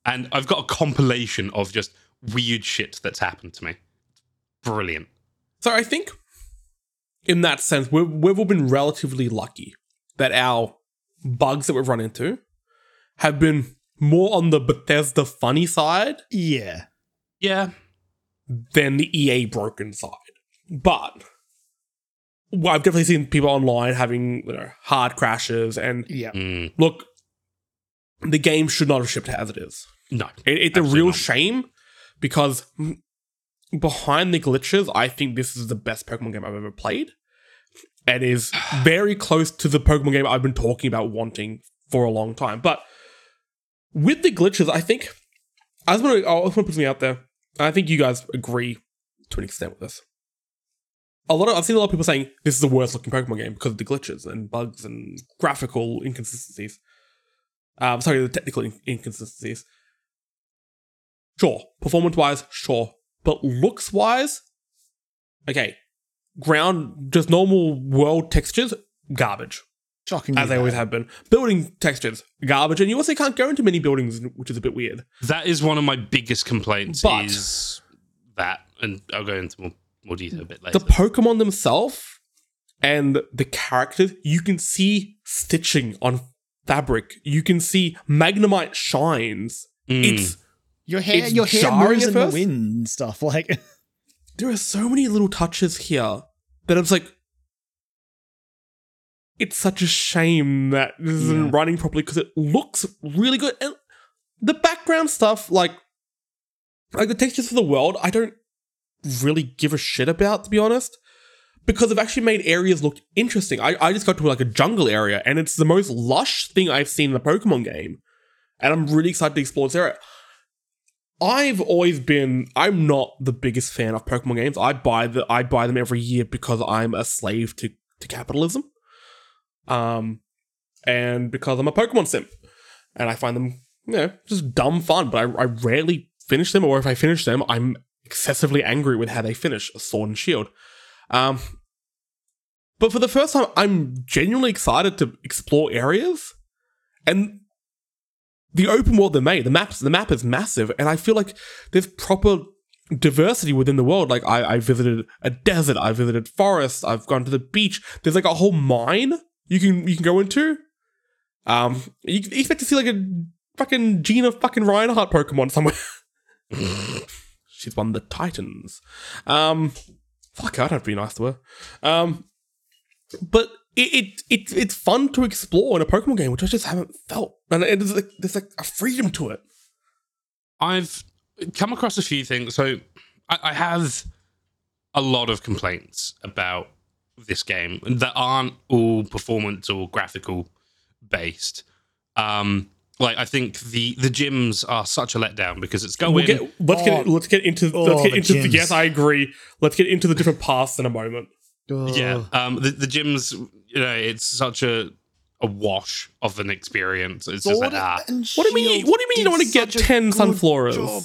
And I've got a compilation of just weird shit that's happened to me. Brilliant. So I think in that sense, we've, we've all been relatively lucky that our bugs that we've run into have been more on the Bethesda funny side yeah. Yeah. than the EA broken side. But well, I've definitely seen people online having you know, hard crashes. And Yeah. Mm, look, the game should not have shipped as it is. no. It, it's a real not. shame because behind the glitches, I think this is the best Pokemon game I've ever played. And is [SIGHS] very close to the Pokemon game I've been talking about wanting for a long time. But with the glitches, I think I just want to I just want to put something out there. I think you guys agree to an extent with this. A lot of I've seen a lot of people saying this is the worst looking Pokemon game because of the glitches and bugs and graphical inconsistencies. Um, sorry, the technical in- inconsistencies. Sure, performance wise, sure, but looks wise, okay. Ground, just normal world textures, garbage, Shocking. as they always have been. Building textures, garbage, and you also can't go into many buildings, which is a bit weird. That is one of my biggest complaints. But- is that, and I'll go into more, more detail a bit later. The Pokemon themselves and the characters, you can see stitching on fabric. You can see Magnemite shines. Mm. It's Your hair, It's your hair jarring moves in the wind and stuff. Like, [LAUGHS] there are so many little touches here that I was like, it's such a shame that this isn't Yeah. running properly because it looks really good. And the background stuff, like like the textures for the world, I don't really give a shit about, to be honest. Because they've actually made areas look interesting. I, I just got to like a jungle area, and it's the most lush thing I've seen in a Pokemon game. And I'm really excited to explore this area. I've always been I'm not the biggest fan of Pokemon games. I buy the I buy them every year because I'm a slave to, to capitalism. Um and because I'm a Pokemon simp. And I find them, you know, just dumb fun. But I, I rarely finish them, or if I finish them, I'm excessively angry with how they finish sword and shield. Um but for the first time, I'm genuinely excited to explore areas. And the open world they made, the maps, the map is massive, and I feel like there's proper diversity within the world. Like I, I visited a desert, I visited forests, I've gone to the beach. There's like a whole mine you can you can go into. Um, you expect to see like a fucking Gina fucking Rinehart Pokemon somewhere. [LAUGHS] She's of the Titans. Um, fuck, I'd have to be nice to her. Um, but it, it, it it's fun to explore in a Pokemon game, which I just haven't felt, and it, there's like there's like a freedom to it. I've come across a few things. So I, I have a lot of complaints about this game that aren't all performance or graphical based. Um, like I think the the gyms are such a letdown because it's going. We'll get, let's get Oh. let's get into Oh, let's get the into the, yes, I agree. Let's get into the different paths in a moment. yeah, um, the the gyms. You know, it's such a a wash of an experience. It's just like, Sword ah, and What do you mean? What do you mean you don't want to get ten good sunflowers? job.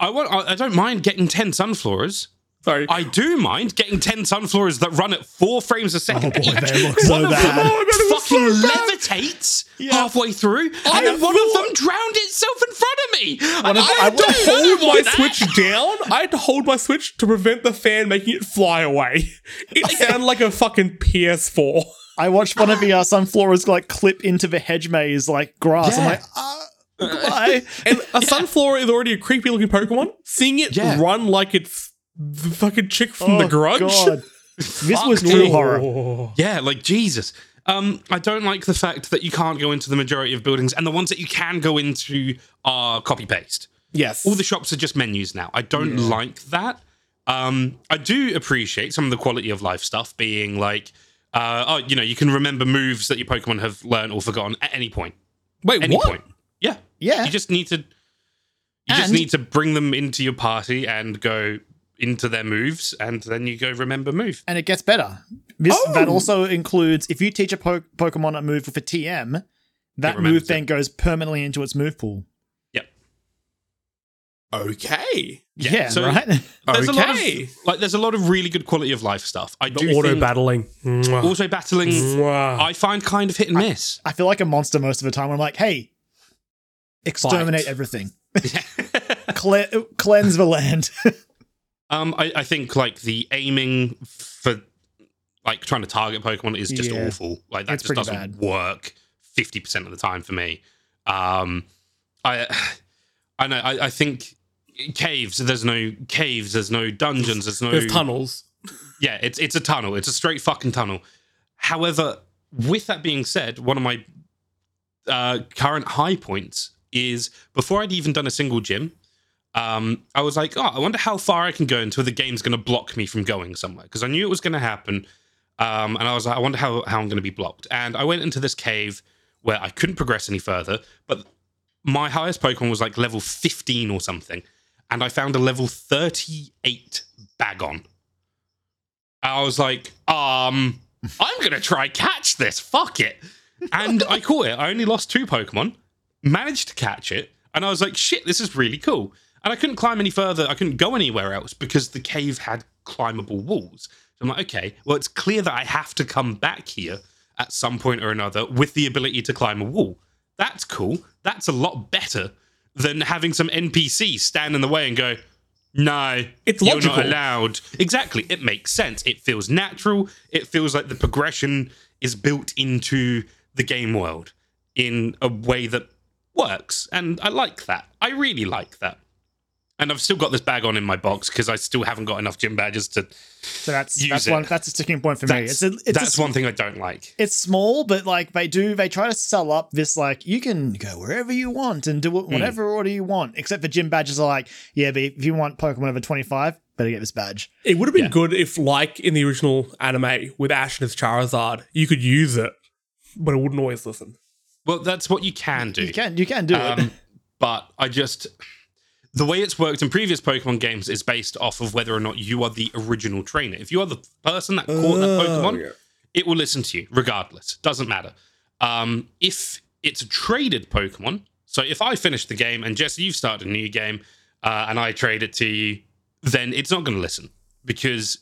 I want. I, I don't mind getting ten sunflowers. Sorry, I do mind getting 10 sunflowers that run at four frames a second. Oh boy, they look so one of them Oh, God, it was fucking so levitates Yeah. halfway through, and I then one of them drowned itself in front of me. One of- I, I don't would hold my that. switch down. I had to hold my switch to prevent the fan making it fly away. [LAUGHS] It sounded like a fucking PS4. I watched one of the uh, sunflowers like clip into the hedge maze like grass. I'm like, ah, why? [LAUGHS] And a sunflower is already a creepy looking Pokemon. Seeing it Yeah. run like it's the fucking chick from The Oh, Grudge. God. [LAUGHS] This was Fuck true horror. Oh. Yeah, like Jesus. Um, I don't like the fact that you can't go into the majority of buildings, and the ones that you can go into are copy paste. Yes. all the shops are just menus now. I don't like that. Um, I do appreciate some of the quality of life stuff being like, uh, oh, you know, you can remember moves that your Pokemon have learned or forgotten at any point. Wait, Any what? point. Yeah. Yeah. You just need to. You just need to bring them into your party and go into their moves, and then you go remember move. and it gets better. This Oh. that also includes if you teach a po- Pokemon a move with a TM, that move then goes permanently into its move pool. Yep. Okay. Yeah, so- right. There's a lot Okay. of like there's a lot of really good quality of life stuff. I do The auto battling. Auto battling Mwah. I find kind of hit and miss. I feel like a monster most of the time. When I'm like, hey, exterminate Fight. everything, [LAUGHS] [LAUGHS] Cle- cleanse the land. [LAUGHS] Um, I, I think like the aiming for like trying to target Pokemon is just Yeah. awful. Like that It's just doesn't bad. work fifty percent of the time for me. Um, I I know. I, I think caves. There's no caves. There's no dungeons. There's no There's tunnels. yeah, it's it's a tunnel. It's a straight fucking tunnel. However, with that being said, one of my uh, current high points is before I'd even done a single gym. Um, I was like, oh, I wonder how far I can go until the game's going to block me from going somewhere because I knew it was going to happen. Um, and I was like, I wonder how, how I'm going to be blocked. And I went into this cave where I couldn't progress any further, but my highest Pokemon was like level 15 or something. And I found a level 38 Bagon. I was like, um, I'm going to try catch this. Fuck it. And I caught it. I only lost two Pokemon, managed to catch it. And I was like, shit, this is really cool. And I couldn't climb any further. I couldn't go anywhere else because the cave had climbable walls. So I'm like, okay, well, it's clear that I have to come back here at some point or another with the ability to climb a wall. That's cool. That's a lot better than having some NPC stand in the way and go, no, It's you're not allowed. Exactly. It makes sense. It feels natural. It feels like the progression is built into the game world in a way that works. And I like that. I really like that. And I've still got this Bagon in my box because I still haven't got enough gym badges to. So that's Use that's it. one that's a sticking point for me. That's, It's a, it's that's a, one thing I don't like. it's small, but like they do, they try to sell up this like you can go wherever you want and do it Hmm. whatever order you want. Except for gym badges are like, yeah, but if you want Pokemon over twenty five, better get this badge. It would have been Yeah. good if, like in the original anime with Ash and his Charizard, you could use it, but it wouldn't always listen. Well, that's what you can do. You can you can do it. Um, but I just the way it's worked in previous Pokemon games is based off of whether or not you are the original trainer. If you are the person that caught that Oh, Pokemon, it will listen to you regardless. Doesn't matter. Um, if it's a traded Pokemon, so if I finish the game and Jesse, you've started a new game, uh, and I trade it to you, then it's not going to listen because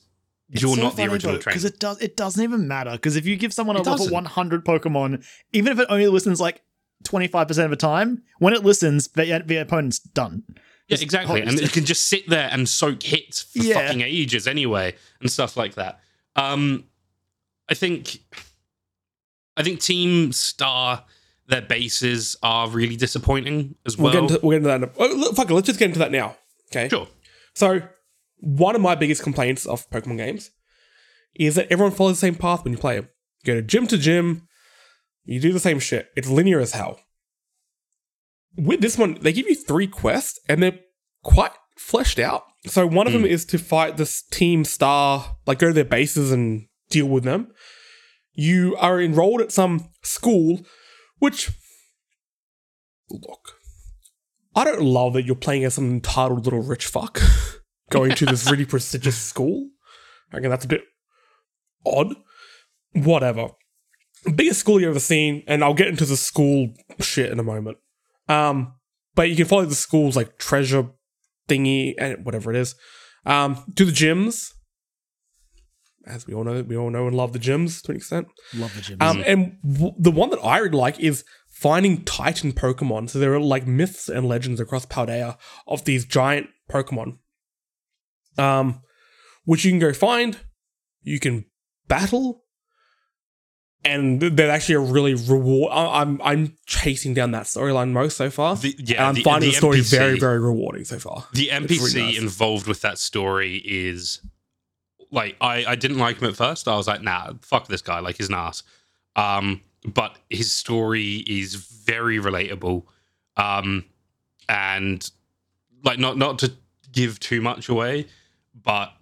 you're not the original trainer. because it does it doesn't even matter because if you give someone a It level doesn't. 100 Pokemon, even if it only listens like 25% of the time, when it listens, the, the opponent's done. Yeah, exactly. And it can just sit there and soak hits for Yeah. fucking ages anyway, and stuff like that. Um, I think, I think Team Star, their bases are really disappointing as We'll, well. get into, we'll get into that. in a- Oh, look, fuck it, let's just get into that now. Okay. sure. So, one of my biggest complaints of Pokemon games is that everyone follows the same path when you play them. You go to gym to gym, you do the same shit. It's linear as hell. With this one, they give you three quests and they're quite fleshed out. So, one of them hmm. is to fight this Team Star, like go to their bases and deal with them. You are enrolled at some school, which. Look, I don't love that you're playing as some entitled little rich fuck [LAUGHS] going to this really [LAUGHS] prestigious school. I reckon that's a bit odd. Whatever. Biggest school you've ever seen, and I'll get into the school shit in a moment. Um, but you can follow the school's like treasure thingy and whatever it is. Um, do the gyms. As we all know, we all know and love the gyms to an extent. Love the gyms. Um, and w- the one that I really like is finding Titan Pokemon. So there are like myths and legends across Paldea of these giant Pokemon, um, which you can go find. You can battle, and they're actually a really reward. I- I'm I'm chasing down that storyline most so far. The, and yeah, I'm the, finding the the, story NPC very very rewarding so far. The NPC really nice. involved with that story is like I, I didn't like him at first. I was like, nah, fuck this guy, like he's an ass. Um, but his story is very relatable. Um, and like not not to give too much away, but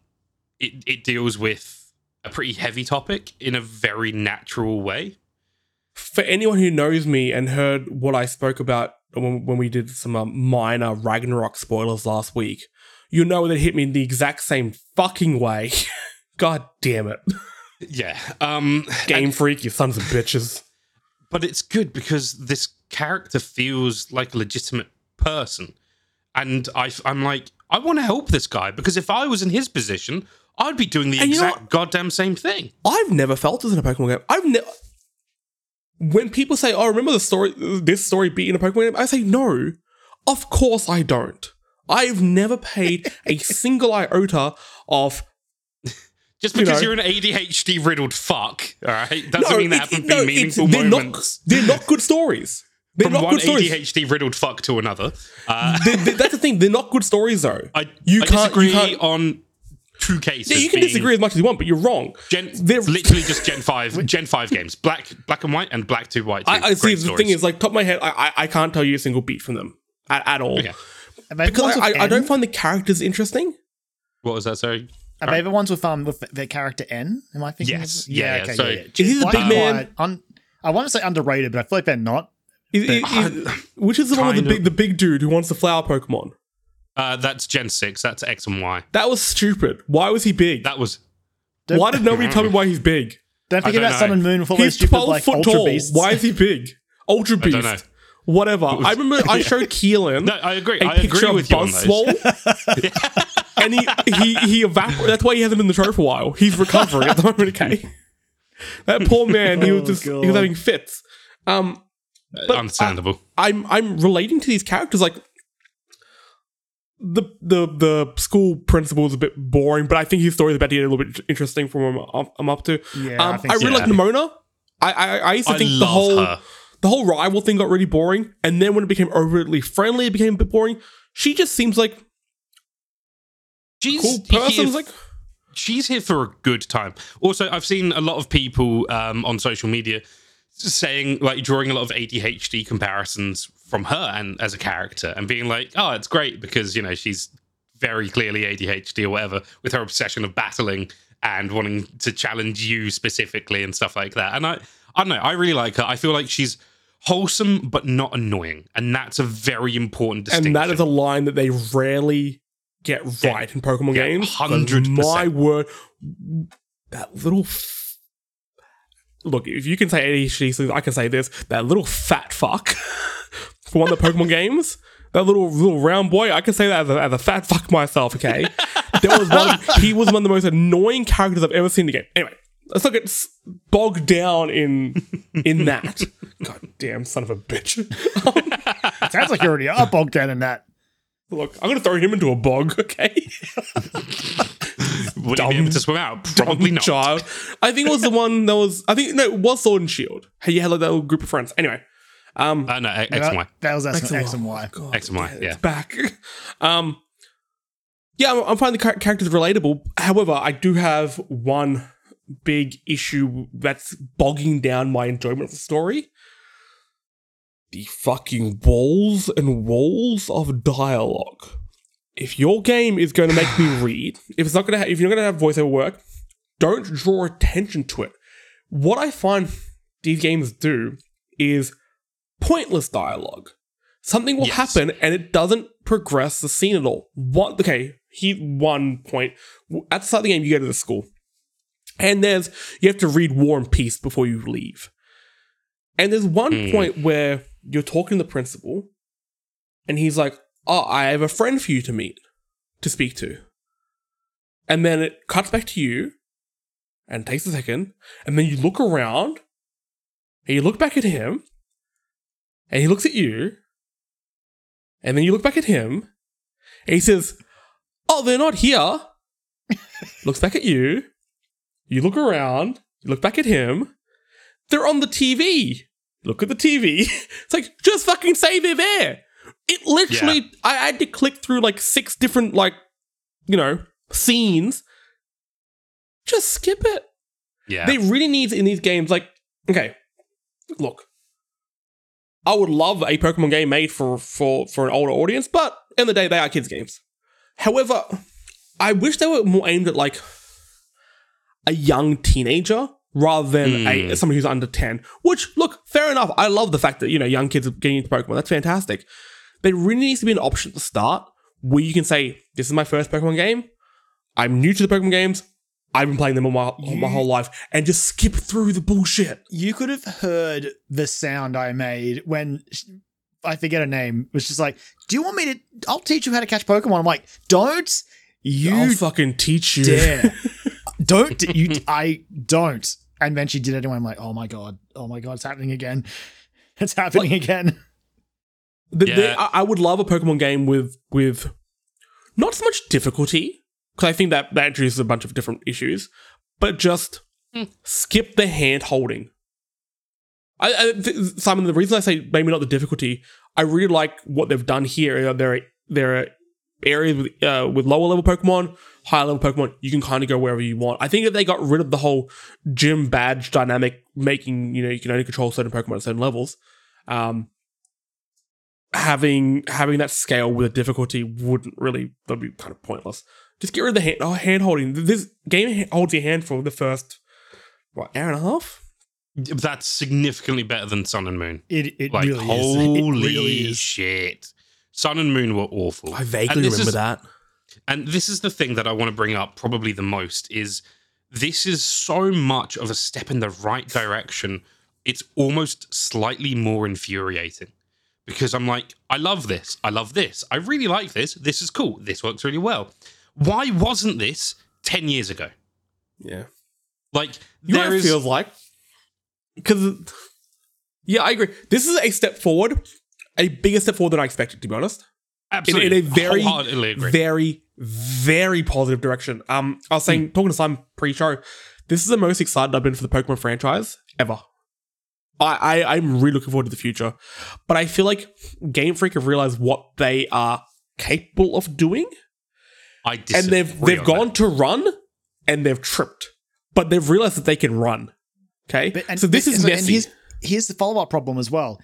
it, it deals with a pretty heavy topic in a very natural way. for anyone who knows me and heard what I spoke about when, when we did some um, minor Ragnarok spoilers last week, you know that it hit me in the exact same fucking way. [LAUGHS] God damn it. Yeah. Um Game Freak, you sons of bitches. but it's good because this character feels like a legitimate person and I, i'm like i want to help this guy because if i was in his position i'd be doing the And you know exact goddamn same thing I've never felt this in a Pokemon game. I've never. When people say, "Oh, remember the story, this story beat in a Pokemon game," I say, "No, of course I don't. I've never paid a [LAUGHS] single iota of just because you are an adhd riddled fuck all right doesn't no, mean there it- haven't it- been no, meaningful they're moments Not, they're not good stories. [LAUGHS] They're from not one good stories. adhd riddled fuck to another uh, They- they- that's the thing. They're not good stories, though. [LAUGHS] i, You I can't- you can't- on two cases Yeah, you can being disagree as much as you want, but you're wrong. Gen, They're- literally just Gen five, Gen five games, black, black and white, and black two, white two. I, I see. Great The stories. thing is, like, top of my head, I, I, I can't tell you a single beat from them at, at all Okay. Are they because I, I, I don't find the characters interesting. what was that? Sorry. Are they the ones with um with their character N? Am I thinking? Yes. Of, Yeah, yeah. So- yeah. Is he the big and man? Un- I want to say underrated, but I feel like they're not. Is- is- is- which is the one with the big, the big dude who wants the flower Pokemon? Uh, that's Gen six. That's X and Y. That was stupid. Why was he big? That was Don't, why did nobody tell me [LAUGHS] why he's big? don't I forget don't about Sun know. and Moon with all those He's stupid twelve like foot Ultra tall. Beasts. Why is he big? Ultra don't Beast. know. Whatever. I remember [LAUGHS] I showed Keelan no. I agree. a I picture agree with you on those. Buzzwole. [LAUGHS] and he he he evaporated. That's why he hasn't been in the show for a while. He's recovering at the moment. Okay, that poor man. He was Oh, just he was God. having fits. Um, But Understandable. I'm I'm relating to these characters like the the the school principal is a bit boring, but I think his story is about to get a little bit interesting from what I'm, I'm up to. Yeah, I um, I, think really so. like Nemona. I, I I used to I think the whole her. the whole rival thing got really boring, and then when it became overtly friendly, it became a bit boring. She just seems like she's cool here person. f- Like, she's here for a good time. Also, I've seen a lot of people um, on social media saying, like, drawing a lot of ADHD comparisons from her and as a character, and being like, "Oh, it's great because you know she's very clearly ADHD or whatever, with her obsession of battling and wanting to challenge you specifically and stuff like that." And I, I don't know, I really like her. I feel like she's wholesome but not annoying, and that's a very important distinction. and that is a line that they rarely get Yeah. right in Pokemon Yeah, games. 100%. My word, that little. F- Look, if you can say ADHD, I can say this. That little fat fuck for one of the Pokemon games. That little little round boy, I can say that as a, as a fat fuck myself. Okay, there was one. He was one of the most annoying characters I've ever seen in the game. Anyway, let's not get bogged down in in that. God damn son of a bitch. [LAUGHS] Sounds like you already are bogged down in that. Look, I'm gonna throw him into a bog. Okay. Would he be able to swim out? Probably not. child. I think it was the one that was. I think no, it was Sword and Shield. Hey, you had like that little group of friends. Anyway, um, Uh, no, X that, and Y. that was X, X X, and and Y. Y. God, X and Y, it's yeah. back. [LAUGHS] Um, yeah, I'm, I'm finding the characters relatable. However, I do have one big issue that's bogging down my enjoyment of the story. The fucking walls and walls of dialogue. If your game is going to make me [SIGHS] read, if it's not going to, ha- if you're not going to have voiceover work, don't draw attention to it. What I find these games do is pointless dialogue. Something will Yes. happen and it doesn't progress the scene at all. What? Okay, here's one point. At the start of the game, you go to the school, and there's you have to read War and Peace before you leave. And there's one Hmm. point where you're talking to the principal, and he's like, "Oh, I have a friend for you to meet, to speak to." And then it cuts back to you, and takes a second, and then you look around, and you look back at him, and he looks at you, and then you look back at him, and he says, Oh, they're not here. [LAUGHS] looks back at you, you look around, you look back at him, they're on the TV. Look at the TV. [LAUGHS] It's like, just fucking say they're there. It literally, I had to click through like six different, like, you know, scenes. Just skip it. Yeah. They really need in these games, like, okay, look, I would love a Pokemon game made for for for an older audience, but in the day they are kids games. However, I wish they were more aimed at like a young teenager rather than a hmm. somebody who's under ten. Which, look, fair enough. I love the fact that you know young kids are getting into Pokemon. That's fantastic. There really needs to be an option at the start where you can say, "This is my first Pokemon game. I'm new to the Pokemon games. I've been playing them all my, all my whole life," and just skip through the bullshit. You could have heard the sound I made when sh- I forget her name. Was just like, "Do you want me to? I'll teach you how to catch Pokemon." I'm like, "Don't you I'll fucking teach you. dare! [LAUGHS] don't you? I don't." And then she did it, and I'm like, "Oh my god! Oh my god! It's happening again! [LAUGHS] It's happening again!" The- the- Yeah. I, I would love a Pokemon game with with not so much difficulty because I think that that introduces a bunch of different issues, but just skip the hand holding. I, I th- Simon, the reason I say maybe not the difficulty, I really like what they've done here. There are there are areas with uh, with lower level Pokemon, higher level Pokemon. You can kind of go wherever you want. I think if they got rid of the whole gym badge dynamic, making you know you can only control certain Pokemon at certain levels. Um, having having that scale with a difficulty wouldn't really that'd be kind of pointless. Just get rid of the hand oh, hand holding. This game holds your hand for the first what hour and a half. That's significantly better than Sun and Moon. It it Like, really is. holy It really is. shit. Sun and Moon were awful. I vaguely remember is- that. And this is the thing that I want to bring up probably the most is this is so much of a step in the right direction. It's almost slightly more infuriating because I'm like, I love this. I love this. I really like this. This is cool. This works really well. Why wasn't this 10 years ago? Yeah, Like, you know there what feels like because yeah, I agree. This is a step forward, a bigger step forward than I expected. To be honest. absolutely, in a very, very, very positive direction. Um, I was saying, talking to Simon pre-show, this is the most excited I've been for the Pokemon franchise ever. I, I I'm really looking forward to the future, but I feel like Game Freak have realized what they are capable of doing. I and they've they've on gone that. to run and they've tripped, but they've realized that they can run. Okay, But- and- so this but- is so- messy. And here's, here's the follow up problem as well.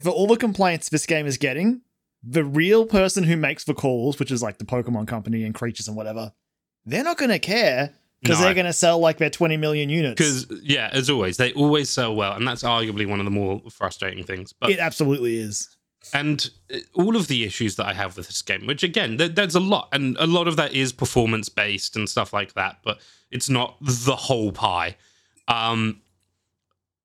For all the complaints this game is getting, the real person who makes the calls, which is like the Pokemon company and creatures and whatever, they're not going to care because No. they're going to sell like their 20 million units. Because yeah, as always, they always sell well, and that's arguably one of the more frustrating things. But it absolutely is. And uh, all of the issues that I have with this game, which again, there, there's a lot, and a lot of that is performance based and stuff like that, but it's not the whole pie. Um,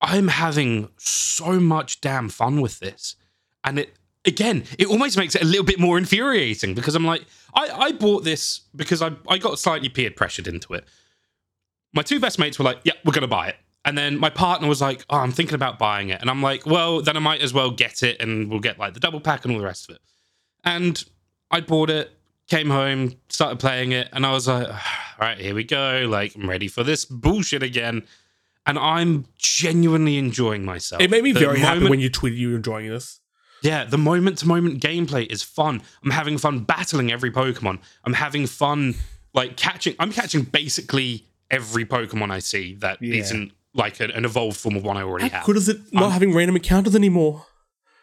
I'm having so much damn fun with this, and it again, it almost makes it a little bit more infuriating because I'm like, I, I bought this because I I got slightly peer pressured into it. My two best mates were like, "Yeah, we're gonna buy it." And then my partner was like, "Oh, I'm thinking about buying it," and I'm like, "Well, then I might as well get it, and we'll get like the double pack and all the rest of it." And I bought it, came home, started playing it, and I was like, "All right, here we go. Like, I'm ready for this bullshit again." And I'm genuinely enjoying myself. it made me The very happy when you tweeted you were enjoying this. yeah, the moment to moment gameplay is fun. I'm having fun battling every Pokemon. I'm having fun like catching. I'm catching basically every Pokemon I see that Yeah. not like an, an evolved form of one I already How have. good is it not Um, having random encounters anymore?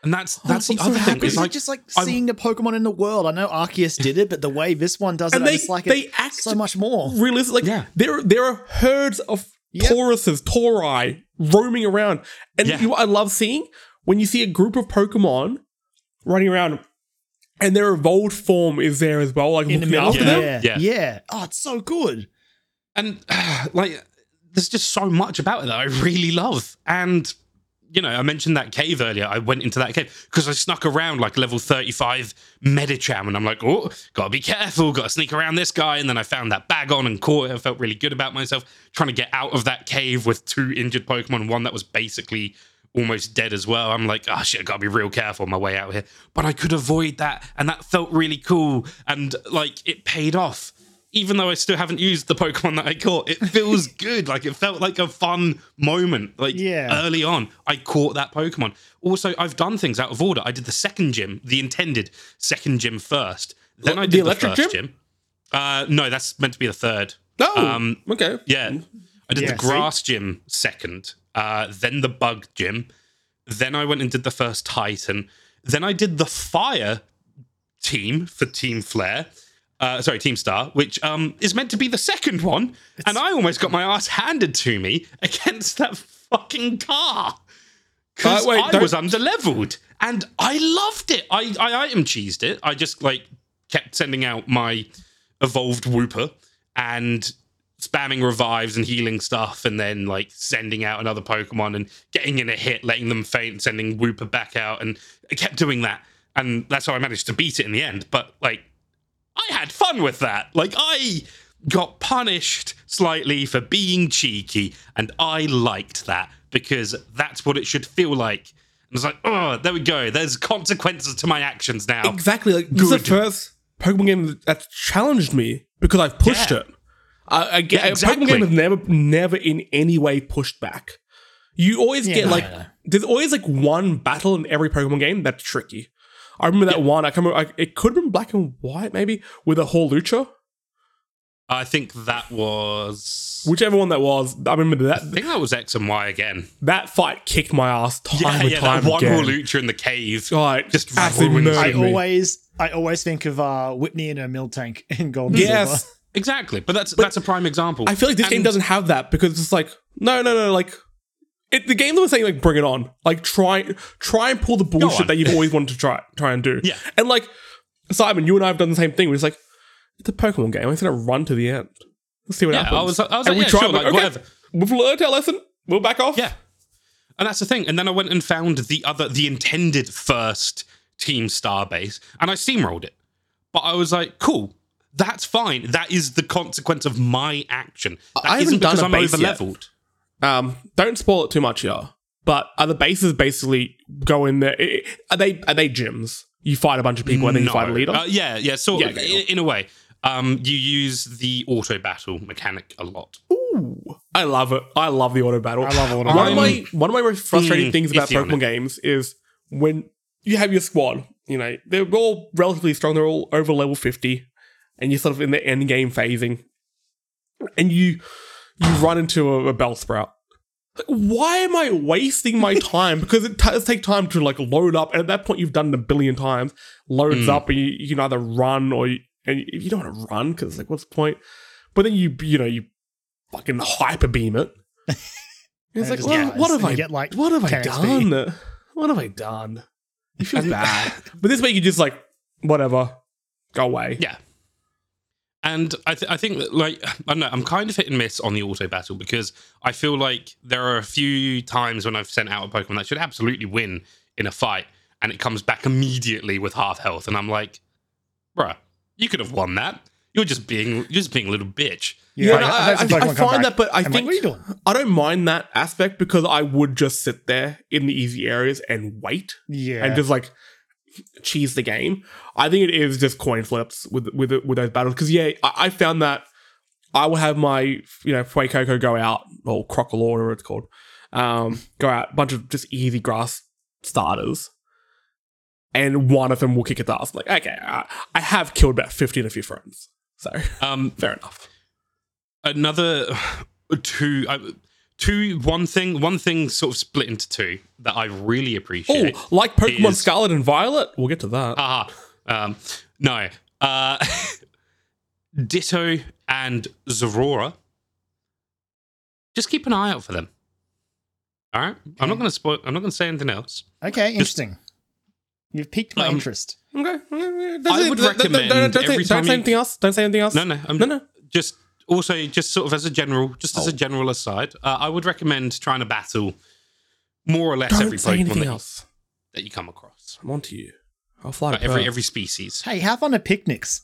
and that's that's I'm the so other thing. Is It's like just like I'm- seeing the Pokemon in the world. I know Arceus did it, but the way this one does it, And I they- just like they it act- so much more. Realistic, like Yeah. there there are herds of Yep. Tauruses, Taurai roaming around, and Yeah. you know what I love seeing when you see a group of Pokemon running around, and their evolved form is there as well, like In the looking middle, after Yeah. them. yeah, Yeah. yeah. Oh, it's so good. and [SIGHS] like there's just so much about it that I really love. And you know, I mentioned that cave earlier. I went into that cave because I snuck around like level 35 Medicham, and I'm like, oh, gotta be careful, gotta sneak around this guy. And then I found that Bagon and caught it. I felt really good about myself trying to get out of that cave with two injured Pokemon, one that was basically almost dead as well. I'm like, oh shit, gotta be real careful on my way out here. But I could avoid that, and that felt really cool, and like it paid off. Even though I still haven't used the Pokemon that I caught, it feels [LAUGHS] good. Like it felt like a fun moment. Like Yeah. early on, I caught that Pokemon. Also, I've done things out of order. I did the second gym, the intended second gym first. Then I did the, electric first gym? gym. Uh, no, that's meant to be the third. No, Um, okay, yeah. I did Yeah, the see? grass gym second, uh, then the bug gym. Then I went and did the first Titan. Then I did the fire team for Team Flare. Uh, sorry, Team Star, which um, is meant to be the second one. and I almost got my ass handed to me against that fucking car. Because Uh, I don't- was under leveled. And I loved it. I, I item cheesed it. I just like kept sending out my evolved Wooper and spamming revives and healing stuff and then like sending out another Pokemon and getting in a hit, letting them faint, sending Wooper back out. And I kept doing that. And that's how I managed to beat it in the end. But like, I had fun with that. Like, I got punished slightly for being cheeky, and I liked that because that's what it should feel like. And it's like, oh, there we go. There's consequences to my actions now. exactly. Like this is the first Pokemon game that's challenged me because I've pushed Yeah. it. I, I get Yeah, exactly. Pokemon game has never, never in any way pushed back. You always Yeah, get no, like no, no. there's always like one battle in every Pokemon game that's tricky. I remember that one. I can remember. I, it could have been black and white, maybe with a Hawlucha. I think that was. Whichever one that was, I remember that. I think that was X and Y again. that fight kicked my ass time Yeah, and yeah, time that one again. Hawlucha in the cave. God, Just absolutely ruins I murdered always, I always think of uh, Whitney in a Miltank [LAUGHS] in Gold and Silver. yes, Exactly, but that's that's a prime example. I feel like this game doesn't have that because it's like no, no, no, like. It, the game that was saying like bring it on, like try try and pull the bullshit that you've always [LAUGHS] wanted to try try and do. Yeah. and like Simon, you and I have done the same thing. We're just like it's a Pokemon game. I'm just gonna run to the end. Let's see what Yeah, happens. I was, I was and like, we yeah, tried sure, like, okay, whatever. We've learned our lesson. We'll back off. Yeah. And that's the thing. And then I went and found the other, the intended first Team Star base, and I steamrolled it. But I was like, cool, that's fine. That is the consequence of my action. That I haven't isn't because done a I'm base over yet. leveled. Um, don't spoil it too much, yeah. But are the bases basically go in there? Are they are they gyms? You fight a bunch of people and then you fight a leader. Uh, yeah, yeah, So Yeah, okay, in, in a way. Um, you use the auto battle mechanic a lot. Ooh, I love it. I love the auto battle. I love auto battle. one of my one of my most frustrating Mm, things about Pokemon games is when you have your squad. You know they're all relatively strong. They're all over level fifty, and you're sort of in the end game phasing, and you you run into a, a Bellsprout. Like, why am I wasting my [LAUGHS] time? Because it does take time to like load up, and at that point you've done it a billion times. Loads Mm. up, and you, you can either run or you, and you don't want to run because like what's the point? But then you you know you fucking hyper beam it. [LAUGHS] It's like it just what, dies, what have I get, like, what have I done? What have I done? You feel [LAUGHS] bad. But this way you just like whatever, go away. Yeah. And I, th- I think that, like, [SIGHS] I don't know, I'm kind of hit and miss on the auto battle because I feel like there are a few times when I've sent out a Pokemon that should absolutely win in a fight and it comes back immediately with half health. And I'm like, bruh, you could have won that. You're just being, you're just being a little bitch. Yeah, I've no, had I, I- I find back. that, but I I'm like, think what are you doing? I don't mind that aspect because I would just sit there in the easy areas and wait Yeah. and just like cheese the game. I think it is just coin flips with with with those battles because yeah, I, I found that I will have my you know Fuecoco go out or Crocalor, whatever it's called, um, go out a bunch of just easy grass starters. And one of them will kick its ass. Like, okay, I, I have killed about 15 of your friends. So, Um, [LAUGHS] fair enough. another [SIGHS] two, uh, two, one thing, one thing sort of split into two that I really appreciate. Oh, like Pokemon is- Scarlet and Violet? We'll get to that. Aha. Um, no. Uh, [LAUGHS] Ditto and Zorua. Just keep an eye out for them. All right. I'm not going to spoil. I'm not going to say anything else. okay, interesting. You've piqued my Um, interest. Okay. I would recommend Don't, don't, every say, don't say anything else. Don't say anything else. No, no. I'm No, no. Just also, just sort of as a general, just as Oh. a general aside, uh, I would recommend trying to battle more or less Don't every say Pokemon anything that, else. that you come across. I'm on to you. I'll fly to every Perth. every species. Hey, have fun at picnics.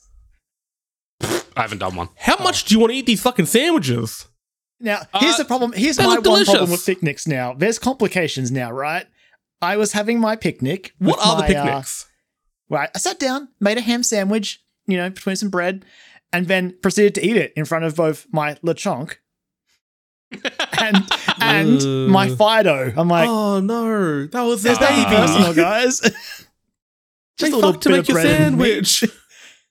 I haven't done one. How much do you want to eat these fucking sandwiches? Now, here's Uh, the problem. Here's they my look one problem delicious. with picnics now. There's complications now, right? I was having my picnic. What with are the my, uh, picnics? Right. I sat down, made a ham sandwich, you know, between some bread, and then proceeded to eat it in front of both my lechonk [LAUGHS] and and my Fidough. I'm like, oh no, that was there's their baby. personal, guys. [LAUGHS] They a little to bit make of your bread sandwich. [LAUGHS]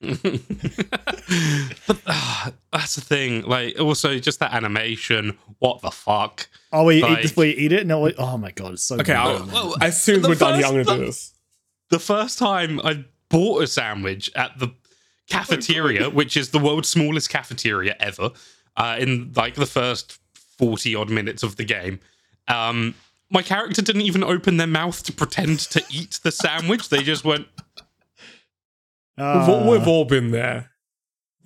but uh, that's the thing. Like, also just that animation. What the fuck? Oh, we Like- eat before you eat it? No, we- oh my god, it's so Okay, good. I'll, Well, as soon as we're done here, I'm first- gonna do this. The first time I bought a sandwich at the cafeteria, which is the world's smallest cafeteria ever, uh, in like the first forty odd minutes of the game, um, my character didn't even open their mouth to pretend to eat the sandwich. They just went. Ah. we've, all, we've all been there.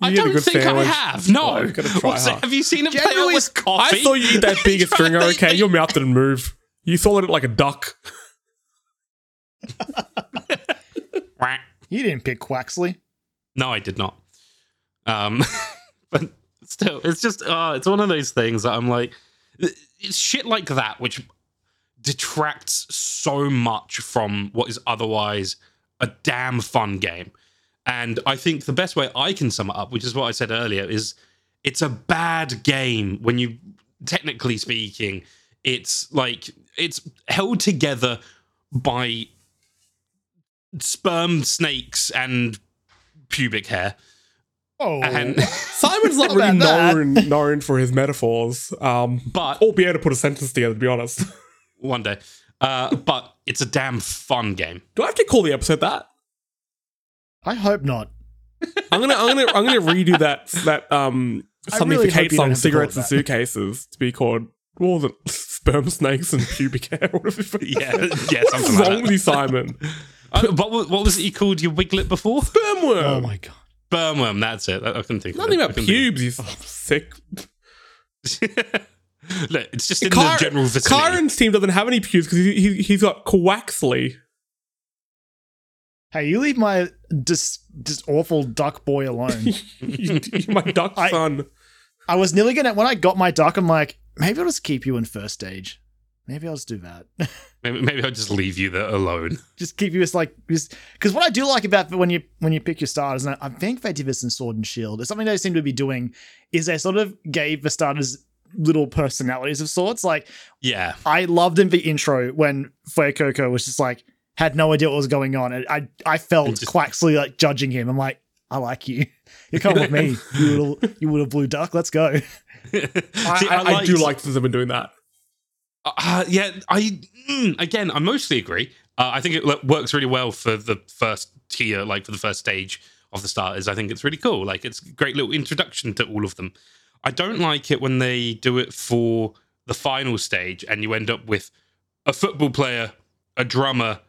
You I don't think sandwich. I have. No. Oh, you've try What's have you seen it play out Generally, with coffee? I saw you eat that [LAUGHS] biggest Try- stringer. Okay, your mouth didn't move. You swallowed it like a duck. Quack. [LAUGHS] You didn't pick Quaxly. No, I did not. Um, [LAUGHS] but still, it's just uh, it's one of those things that I'm like, it's shit like that which detracts so much from what is otherwise a damn fun game. And I think the best way I can sum it up, which is what I said earlier, is it's a bad game when you, technically speaking, it's like it's held together by sperm snakes and pubic hair. Oh, And [LAUGHS] Simon's not How really known known for his metaphors. Um, but or be able to put a sentence together. To be honest, [LAUGHS] one day, uh, but it's a damn fun game. do I have to call the episode that? I hope not. I'm gonna, I'm gonna, I'm gonna redo that that um something really for Kate you song, have to call cigarettes and suitcases to be called what was it? [LAUGHS] Sperm snakes and pubic hair. What is it? Yeah, yeah, What's something wrong like with you, Simon? That. Uh, what, wa- what was it you called your wiglet before? Sperm worm. Oh my god. Spermworm, that's it. I, I couldn't think Nothing of it. About couldn't pubes. You [LAUGHS] sick. [LAUGHS] Look, it's just in Kyr- the general vicinity. Kyron's team doesn't have any pubes because he, he, he's got Quaxly. Hey, you leave my just just awful duck boy alone. [LAUGHS] You- you- my duck I- son. I was nearly gonna when I got my duck, I'm like, maybe I'll just keep you in first stage. Maybe I'll just do that. Maybe, maybe I'll just leave you there alone. [LAUGHS] just keep you as like because what I do like about when you when you pick your starters, and I, I think they did this in Sword and Shield, is something they seem to be doing, is they sort of gave the starters little personalities of sorts. Like Yeah. I loved in the intro when Fuecoco was just like had no idea what was going on, and I I felt just- Quaxly like judging him. I'm like, I like you. You come with me. [LAUGHS] You little, you little blue duck. Let's go. [LAUGHS] I, See, I, I do like that they've been doing that. Uh, yeah, I mm, again, I mostly agree. Uh, I think it works really well for the first tier, like for the first stage of the starters. I think it's really cool. Like it's a great little introduction to all of them. I don't like it when they do it for the final stage and you end up with a football player, a drummer,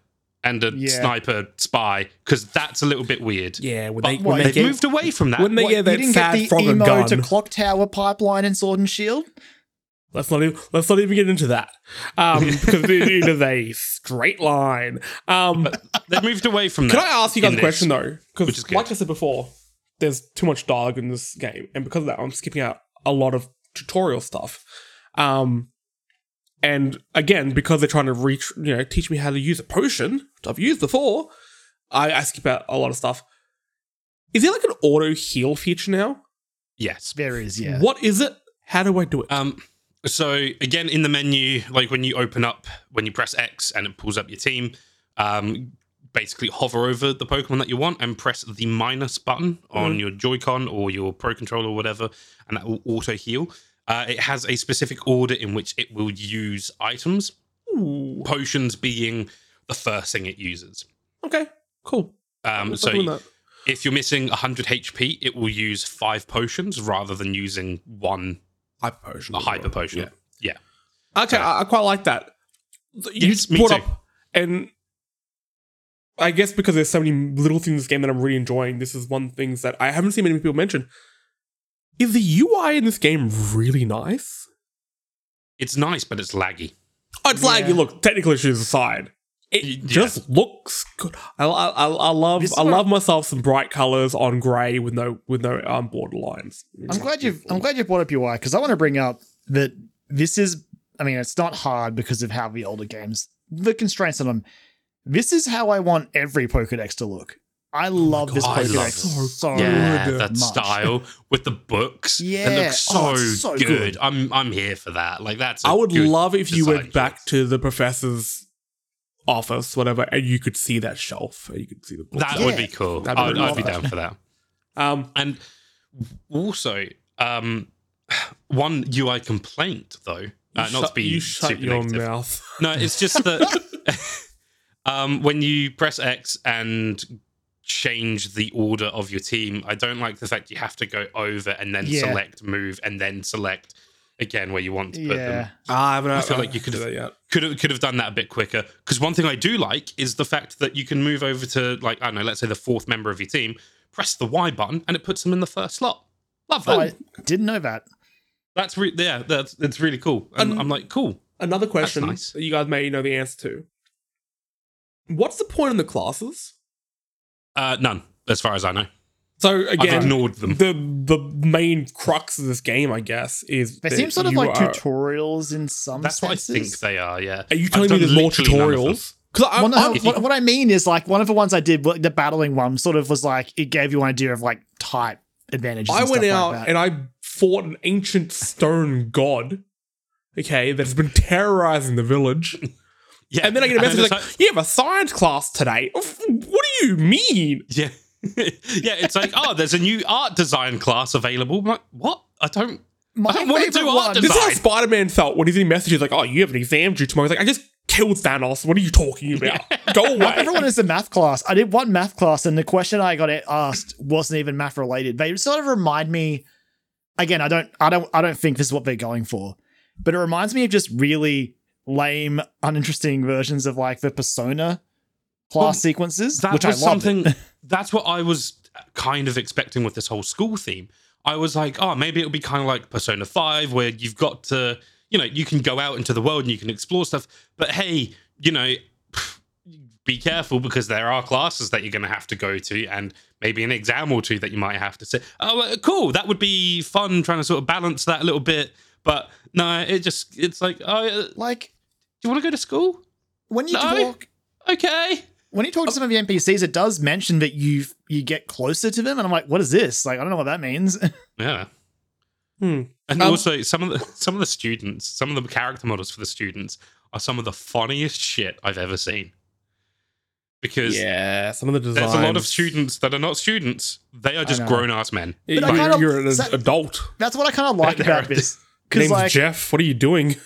and a Yeah. sniper spy because that's a little bit weird. Yeah, when But they what, when they They've get moved away from that. when they What, get you didn't fat get the frog emo gun. to clock tower pipeline and Sword and Shield. Let's not even let's not even get into that um, [LAUGHS] because it, it is a straight line. Um, They've moved away from can that. I ask you guys a question this. though? Because is good. like I said before, there's too much dialogue in this game, and because of that, I'm skipping out a lot of tutorial stuff. Um, and again, because they're trying to reach, you know, teach me how to use a potion which I've used before, I, I skip out a lot of stuff. Is there like an auto heal feature now? Yes. There is, yeah. What is it? How do I do it? Um, so again, in the menu, like when you open up, when you press X and it pulls up your team, um, basically hover over the Pokemon that you want and press the minus button on your Joy-Con or your Pro Controller or whatever, and that will auto heal. Uh, it has a specific order in which it will use items, Ooh, potions being the first thing it uses. okay, cool. Um, so if you're missing 100 HP, it will use five potions rather than using one hyper potion. a hyper potion. Yeah. yeah. Okay, I, I quite like that. You Yes, me brought too. up, and I guess because there's so many little things in this game that I'm really enjoying, this is one of the things that I haven't seen many people mention. Is the UI in this game really nice? It's nice, but it's laggy. Oh, it's Yeah. laggy. Look, technical issues aside, it Y- yeah. just looks good. I, I, I, I love I love myself some bright colors on grey with no with no um, borderlines. I'm glad you've I'm glad you brought up your UI because I want to bring up that this is I mean it's not hard because of how the older games the constraints on them. This is how I want every Pokedex to look. I love this Oh God, I Pokedex love it. so yeah, good. that much. style with the books. Yeah. it looks so, Oh, so good. good. I'm I'm here for that. Like that's. I I would love if you went design back to the professor's office, whatever, and you could see that shelf and you could see the books. That Yeah. would be cool. That'd be I'd, really I'd be down for that. um, And also, um, one UI complaint though. Uh, not shut- to be you shut super your negative. mouth. No, it's [LAUGHS] just that [LAUGHS] um, when you press X and change the order of your team, I don't like the fact you have to go over and then Yeah. select move and then select again where you want to put them. Yeah. Ah, I haven't. I feel like you could have- that yet. Could have could have done that a bit quicker. Because one thing I do like is the fact that you can move over to like I don't know, let's say the fourth member of your team, press the Y button, and it puts them in the first slot. Love that. Oh, I didn't know that. That's re- yeah, that's it's really cool. And Um, I'm like, cool. Another question nice. that you guys may know the answer to. What's the point in the classes? Uh, none, as far as I know. So again, I've again, ignored them. the the main crux of this game, I guess, is They seem sort of like are, tutorials in some That's what I think they are. Yeah. Are you I've telling me there's more literally none of them. tutorials? Because Well, no, what, what I mean is like one of the ones I did, the battling one, sort of was like it gave you an idea of like type advantages. I and went stuff out like that. and I fought an ancient stone god. Okay, that's been terrorizing the village. [LAUGHS] Yeah. And then I get a message it's like, "You have a science class today." What do you mean? yeah, yeah. It's like, oh, there's a new art design class available. I'm like, what? I don't. My I don't wanna do art one- This is how Design. Spider Man felt when he's getting messages like, "Oh, you have an exam due tomorrow." He's like, "I just killed Thanos. What are you talking about? [LAUGHS] Go away." Everyone is a math class. I did one math class, and the question I got asked wasn't even math related. They sort of remind me. Again, I don't, I don't, I don't think this is what they're going for, but it reminds me of just really lame, uninteresting versions of like the Persona class Well, sequences, That which was something. [LAUGHS] that's what I was kind of expecting with this whole school theme. I was like, oh, maybe it'll be kind of like Persona Five, where you've got to, you know, you can go out into the world and you can explore stuff. But hey, you know, [SIGHS] be careful because there are classes that you're going to have to go to, and maybe an exam or two that you might have to sit. Oh, uh, cool! That would be fun trying to sort of balance that a little bit. But no, it just it's like, oh, like, do you want to go to school? when you No. talk, Okay. When you talk to some of the NPCs, it does mention that you you get closer to them, and I'm like, what is this? Like, I don't know what that means. [LAUGHS] Yeah. Hmm. And Um, also some of the [LAUGHS] some of the students, some of the character models for the students are some of the funniest shit I've ever seen. because Yeah, some of the designs. there's a lot of students that are not students. They are just grown ass men. Yeah, But I you're, kind of- you're an that- adult. That's what I kind of like They're- about this. Because Name's like Jeff. What are you doing?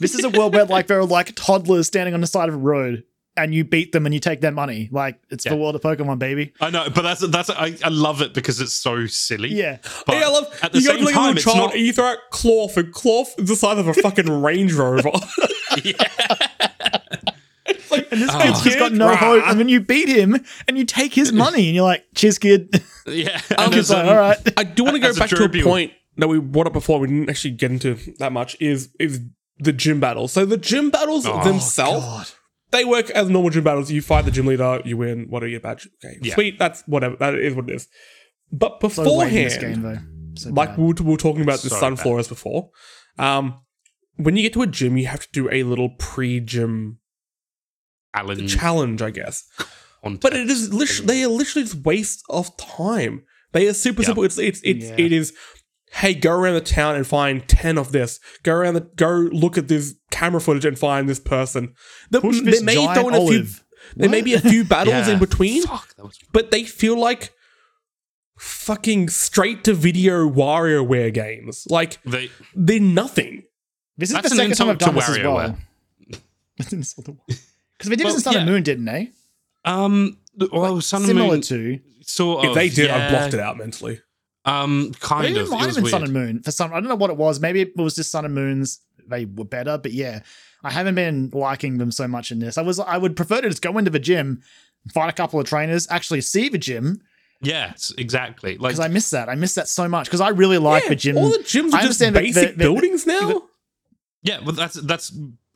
this is a world where like there are like toddlers standing on the side of a road and you beat them and you take their money. Like it's Yeah. the world of Pokemon, baby. I know, but that's that's I, I love it because it's so silly. Yeah. But yeah, I love. at the you go same time, it's child not. and you throw out Klawf, and Klawf is the size of a fucking [LAUGHS] Range Rover. It's like, And this Oh. kid's just got no Rah. hope. And then you beat him and you take his money and you're like, cheers, kid. [LAUGHS] yeah, I'm and just like, um, all right. I do want to go As a back to a point that we brought up before. We didn't actually get into that much. Is is the gym battles? So the gym battles Oh, themselves, God. They work as normal gym battles. You fight the gym leader, you win. What are your badge? Okay, Yeah. sweet. That's whatever. That is what it is. But So late beforehand, game, though. So like we were, we were talking about the So sun bad. floors before. Um, when you get to a gym, you have to do a little pre-gym Alan challenge, I guess. context. But it is literally they are literally just waste of time. They are super Yeah. simple. It's it's it's Yeah. it is. Hey, go around the town and find ten of this. Go around the go look at this camera footage and find this person. The, Push they this may giant throw in a few. olive. There may be a few battles Yeah. in between, Fuck, that was but they feel like fucking straight to video WarioWare games. Like they. they're nothing. This is That's the an second time I've done this as WarioWare. well. [LAUGHS] Because they did Well, this in Sun and. Moon, didn't they? Um. Well, Sun and Similar Moon to. sort of. if they did, I blocked it out mentally. Um, kind of. might It have was been weird. Sun and Moon. For some, I don't know what it was. Maybe it was just Sun and Moons. They were better, but yeah, I haven't been liking them so much in this. I was, I would prefer to just go into the gym, fight a couple of trainers, actually see the gym Yes, exactly. Like because I miss that. I miss that so much because I really like Yeah, the gym. All the gyms I are just basic the- the- buildings now. Yeah, well, that's that's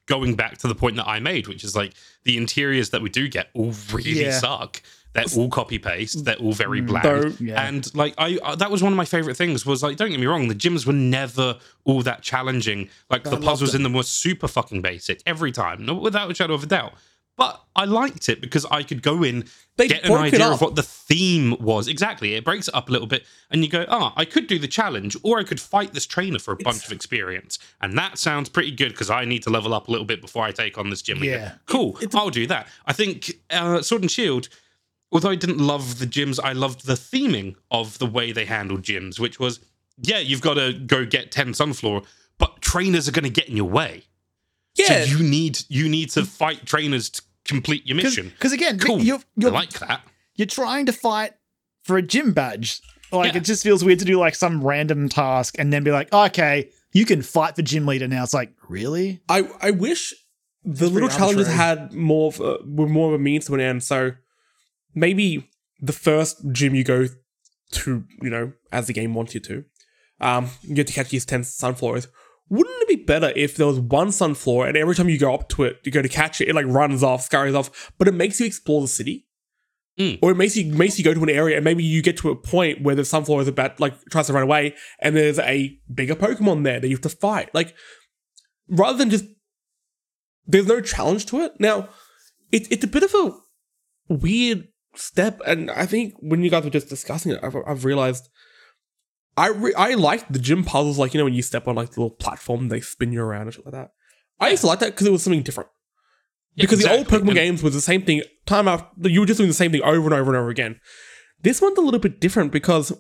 going back to the point that I made, which is like the interiors that we do get all really Yeah. suck. They're all copy paste. They're all very bland. Yeah. And like I, uh, that was one of my favorite things. Was like, don't get me wrong, the gyms were never all that challenging. Like the puzzles in them were super fucking basic every time, no, without a shadow of a doubt. But I liked it because I could go in, They get an idea of what the theme was. Exactly, it breaks it up a little bit, and you go, "Ah, I could do the challenge, or I could fight this trainer for a bunch of experience." And that sounds pretty good because I need to level up a little bit before I take on this gym Yeah. again. Cool, I'll do that. I think uh, Sword and Shield although I didn't love the gyms, I loved the theming of the way they handled gyms, which was, yeah, you've got to go get 10 Sunflora, but trainers are going to get in your way. Yeah, So you need you need to fight trainers to complete your mission. Because again, Cool. you're you're, I like that. you're trying to fight for a gym badge. Like Yeah. it just feels weird to do like some random task and then be like, okay, you can fight the gym leader now. It's like, really? I I wish the little challenges arbitrary. had more of a, were more of a means to an end. So maybe the first gym you go to, you know, as the game wants you to, um, you get to catch these ten sunflowers. Wouldn't it be better if there was one sunflower and every time you go up to it, you go to catch it, it like runs off, scurries off, but it makes you explore the city? Mm. Or it makes you makes you go to an area and maybe you get to a point where the sunflower is about like tries to run away and there's a bigger Pokemon there that you have to fight. Like rather than just there's no challenge to it. Now, it, it's a bit of a weird step, and I think when you guys were just discussing it, I've, I've realized I re- I liked the gym puzzles, like you know when you step on like the little platform, they spin you around and shit like that. I used to like that because it was something different. Yeah, because the old. Pokemon And- games was the same thing time after you were just doing the same thing over and over and over again. This one's a little bit different because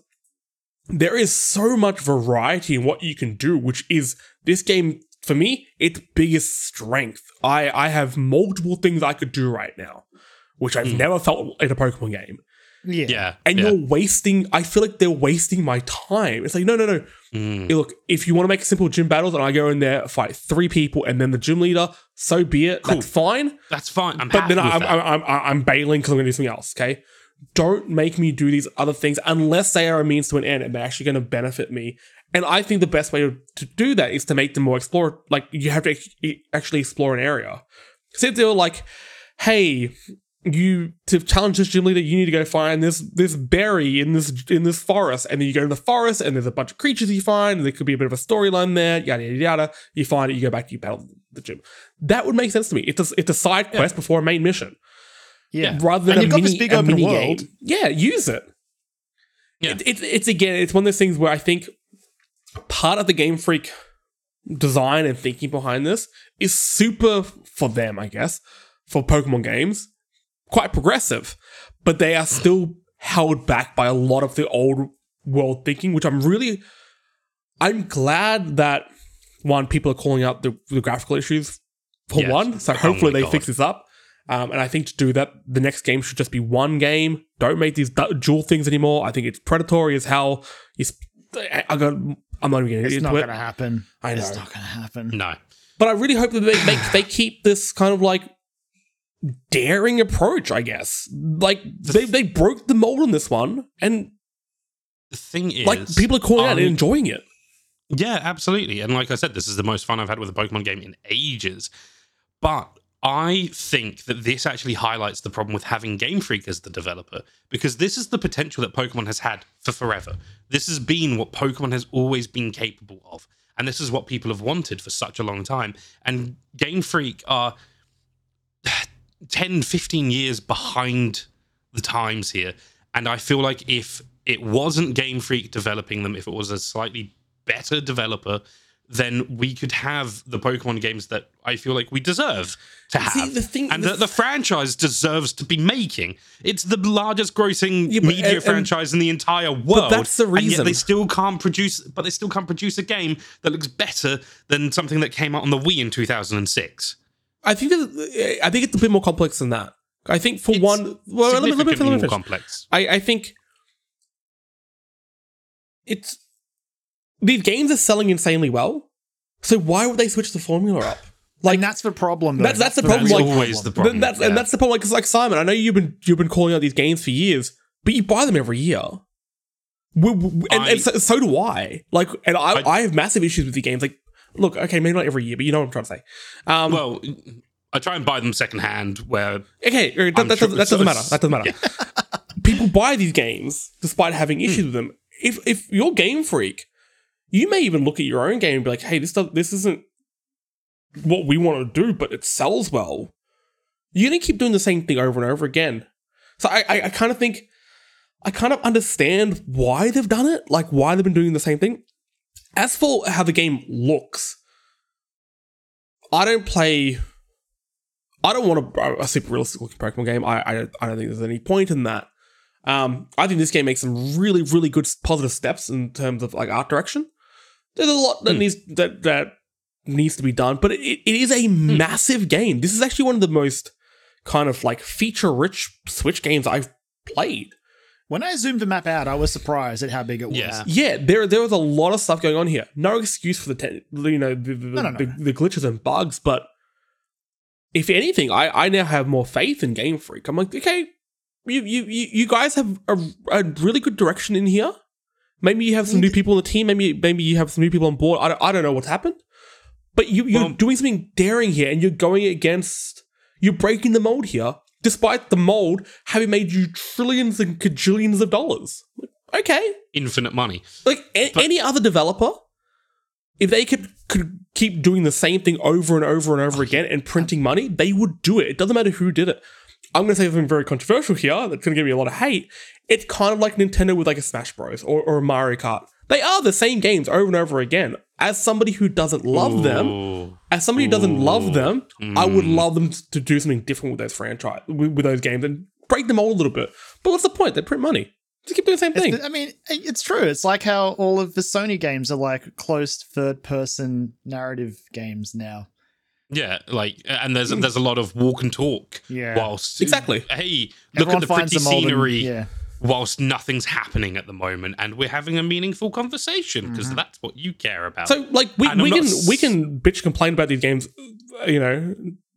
there is so much variety in what you can do, which is this game for me its biggest strength. I I have multiple things I could do right now, which I've Hmm. never felt in a Pokemon game. Yeah. Yeah. And yeah. you're wasting. I feel like they're wasting my time. It's like no, no, no. Mm. Hey, look, if you want to make simple gym battles and I go in there fight three people and then the gym leader, so be it. Cool. That's fine. That's fine. I'm But happy then with I'm, that. I'm, I'm, I'm bailing because I'm going to do something else. Okay. Don't make me do these other things unless they are a means to an end and they're actually going to benefit me. And I think the best way to, to do that is to make them more explore. Like you have to actually explore an area. So if they're like, hey, you to challenge this gym leader, you need to go find this this berry in this in this forest, and then you go to the forest, and there's a bunch of creatures you find, and there could be a bit of a storyline there, yada yada yada. You find it, you go back, you battle the gym. That would make sense to me. It's a, it's a side quest before a main mission, Yeah. rather than And a you've got mini, this big open world. game. Yeah, use it. Yeah. It, it's it's again, it's one of those things where I think part of the Game Freak design and thinking behind this is super for them, I guess, for Pokemon games. Quite progressive, but they are still held back by a lot of the old world thinking, which I'm really, I'm glad that one people are calling out the, the graphical issues for Yes. one. So Oh hopefully my they God. fix this up. Um, and I think to do that, the next game should just be one game. Don't make these du- dual things anymore. I think it's predatory as hell. It's, I I got, I'm not even getting It's into not it. going to happen. I It's not going to happen. No. But I really hope that they make they keep this kind of like daring approach. I guess like they they broke the mold on this one, and The thing is, like people are calling out and um, enjoying it. Yeah, absolutely. And like I said, this is the most fun I've had with a Pokemon game in ages. But I think that this actually highlights the problem with having Game Freak as the developer because this is the potential that Pokemon has had for forever. This has been what Pokemon has always been capable of. And this is what people have wanted for such a long time. And Game Freak are 10, 15 years behind the times here. And I feel like if it wasn't Game Freak developing them, if it was a slightly better developer, then we could have the Pokemon games that I feel like we deserve to have. See, the thing- and the that the franchise deserves to be making. It's the largest grossing Yeah, but- media and- and- franchise in the entire world. that's the And yet reason. they still can't produce, but they still can't produce a game that looks better than something that came out on the Wii in 2006. I think that, I think it's a bit more complex than that. I think for It's one, well, let me, let me, let me Significantly more complex. I, I think it's these games are selling insanely well. So why would they switch the formula up? Like that's the problem. Though. That's- that's the problem, That's like- always the problem. that's yeah. and that's the problem. Because like Simon, I know you've been you've been calling out these games for years, but you buy them every year. We, we- and, I- and so, so do I. Like, and I, I I- have massive issues with the games. Like, look, okay, maybe not every year, but you know what I'm trying to say. Um, well, I try and buy them secondhand where okay, that, that, sure- doesn't, that doesn't matter. That doesn't matter. [LAUGHS] People buy these games despite having Hmm. issues with them. If if you're game freak, you may even look at your own game and be like, hey, this does, this isn't what we want to do, but it sells well. You're gonna keep doing the same thing over and over again. So I, I, I kind of think, I kind of understand why they've done it, like why they've been doing the same thing. As for how the game looks, I don't play. I don't want a, a super realistic looking Pokemon game. I, I I don't think there's any point in that. Um, I think this game makes some really really good positive steps in terms of like art direction. There's a lot that Hmm. needs that that needs to be done, but it, it is a massive game. This is actually one of the most kind of like feature rich Switch games I've played. When I zoomed the map out, I was surprised at how big it was. Yeah. Yeah, there there was a lot of stuff going on here. No excuse for the te- you know the the, No, no, no, the, the glitches and bugs, but if anything, I I now have more faith in Game Freak. I'm like, okay, you you you, you guys have a, a really good direction in here. Maybe you have some new people on the team. Maybe maybe you have some new people on board. I don't, I don't know what's happened, but you you're Well- doing something daring here, and you're going against you're breaking the mold here, despite the mold having made you trillions and cajillions of dollars. Okay, infinite money. like a- any other developer, if they could could keep doing the same thing over and over and over again and printing money, they would do it. It doesn't matter who did it. I'm going to say something very controversial here that's going to give me a lot of hate. It's kind of like Nintendo with like a Smash Bros. or, or a Mario Kart. They are the same games over and over again. As somebody who doesn't love them, as somebody who doesn't love Ooh. them, I would Mm. love them to do something different with those franchise with, with those games and break them all a little bit. But what's the point? They print money. Just keep doing the same thing. the- I mean, it's true. It's like how all of the Sony games are like closed third person narrative games now. Yeah, like, and there's there's a lot of walk and talk. Yeah. Whilst Exactly. hey, look Everyone at the pretty them and- scenery. yeah. Whilst nothing's happening at the moment, and we're having a meaningful conversation because Mm-hmm. that's what you care about. So like we, we can s- we can bitch complain about these games, uh, you know,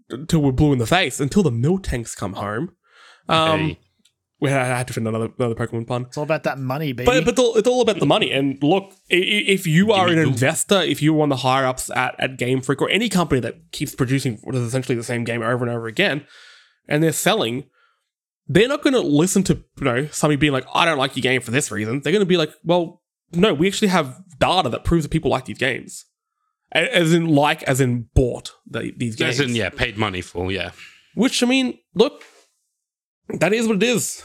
until we're blue in the face, until the Miltanks come home. Um, Hey. we had, I had to find another another Pokemon pun, It's all about that money, baby. but but it's all, it's all about the money. And look, i- i- if you are an investor, if you're one of the higher ups at at Game Freak or any company that keeps producing what is essentially the same game over and over again, and they're selling. They're not going to listen to you know somebody being like, "I don't like your game for this reason." They're going to be like, "Well, no, we actually have data that proves that people like these games." As in, like, as in, bought the, these games. As in, yeah, paid money for, yeah. Which, I mean, look, that is what it is.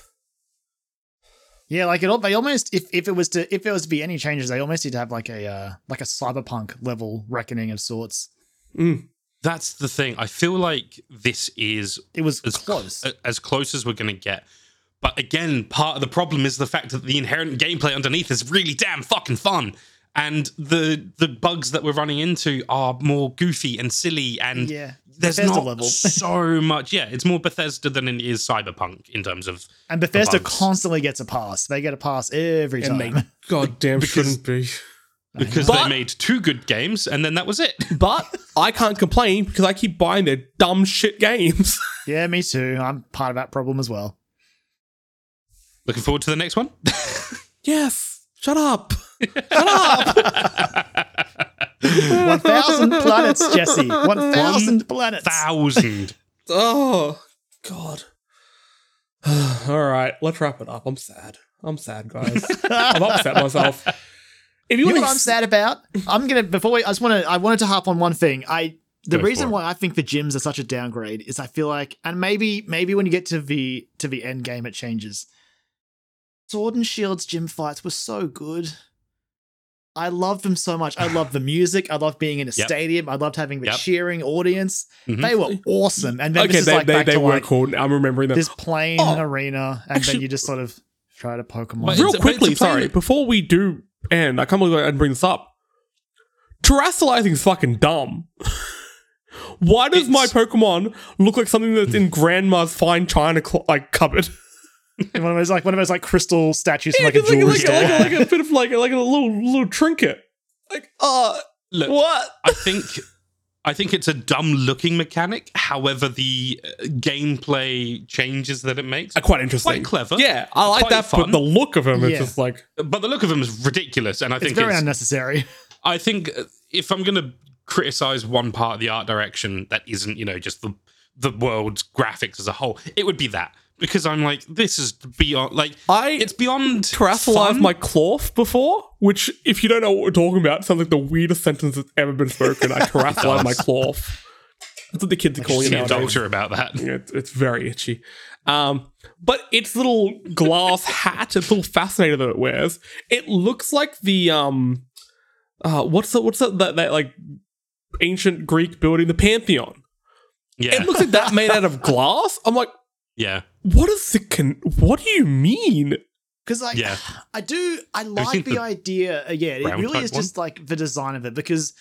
yeah, like it. al- They almost if, if it was to if it was to be any changes, they almost need to have like a uh, like a cyberpunk level reckoning of sorts. Mm. That's the thing. I feel like this is It was as close. as close as we're going to get. But again, part of the problem is the fact that the inherent gameplay underneath is really damn fucking fun. And the the bugs that we're running into are more goofy and silly and yeah. there's Bethesda not level. [LAUGHS] so much. Yeah, it's more Bethesda than it is Cyberpunk in terms of And Bethesda bugs. constantly gets a pass. They get a pass every And time. they [LAUGHS] goddamn shouldn't be. Because But- they made two good games and then that was it. [LAUGHS] But I can't complain because I keep buying their dumb shit games. [LAUGHS] yeah, me too. I'm part of that problem as well. Looking forward to the next one. [LAUGHS] yes. Shut up. Shut up. 1,000 planets, Jesse. 1,000 planets. Thousand. Oh God. [SIGHS] All right, let's wrap it up. I'm sad. I'm sad, guys. I'm upset myself. If you, You know want what I'm sad about? I'm gonna before we, I just want to I wanted to harp on one thing. I the Go reason why I think the gyms are such a downgrade is I feel like, and maybe maybe when you get to the to the end game it changes. Sword and Shield's gym fights were so good. I loved them so much. I loved the [SIGHS] music. I loved being in a Yep. stadium. I loved having the Yep. cheering audience. Mhm. They were awesome. And then okay, this is they, like they, back they to were like cool. I'm remembering them. this plain Oh, arena, and actually- then you just sort of try to Pokemon. Real it's a- but quickly, it's a plain- sorry, before we do end, I can't believe I didn't bring this up. Terastallizing is fucking dumb. Why does my Pokemon look like something that's in Grandma's fine china cl- like cupboard? [LAUGHS] one of those like one of those like crystal statues from like a It's like, jewelry like, store. like, like a bit of like like a little little trinket. Like, uh, Look, what? I think I think it's a dumb looking mechanic. However, the uh, gameplay changes that it makes, are quite interesting. quite clever. Yeah, I like that, fun. but the look of him is just like But the look of them is ridiculous, and I it's think very it's, very unnecessary. [LAUGHS] I think uh, if I'm going to criticize one part of the art direction that isn't, you know, just the the world's graphics as a whole, it would be that because I'm like, this is beyond like I it's beyond Terastallized my Klawf before, which, if you don't know what we're talking about, sounds like the weirdest sentence that's ever been spoken. I [LAUGHS] Terastallized my Klawf. That's what the kids are calling it See a nowadays. doctor about that. Yeah, it's, it's very itchy. Um, but its little glass [LAUGHS] hat, its little fascinator that it wears, it looks like the um, uh, what's the what's that, that that like ancient Greek building, the Pantheon. Yeah, It looks like that made out of [LAUGHS] glass. I'm like, yeah, what is the con- What do you mean? Because like yeah. I do I like the, the idea. uh, yeah, it really type is just like the design of it because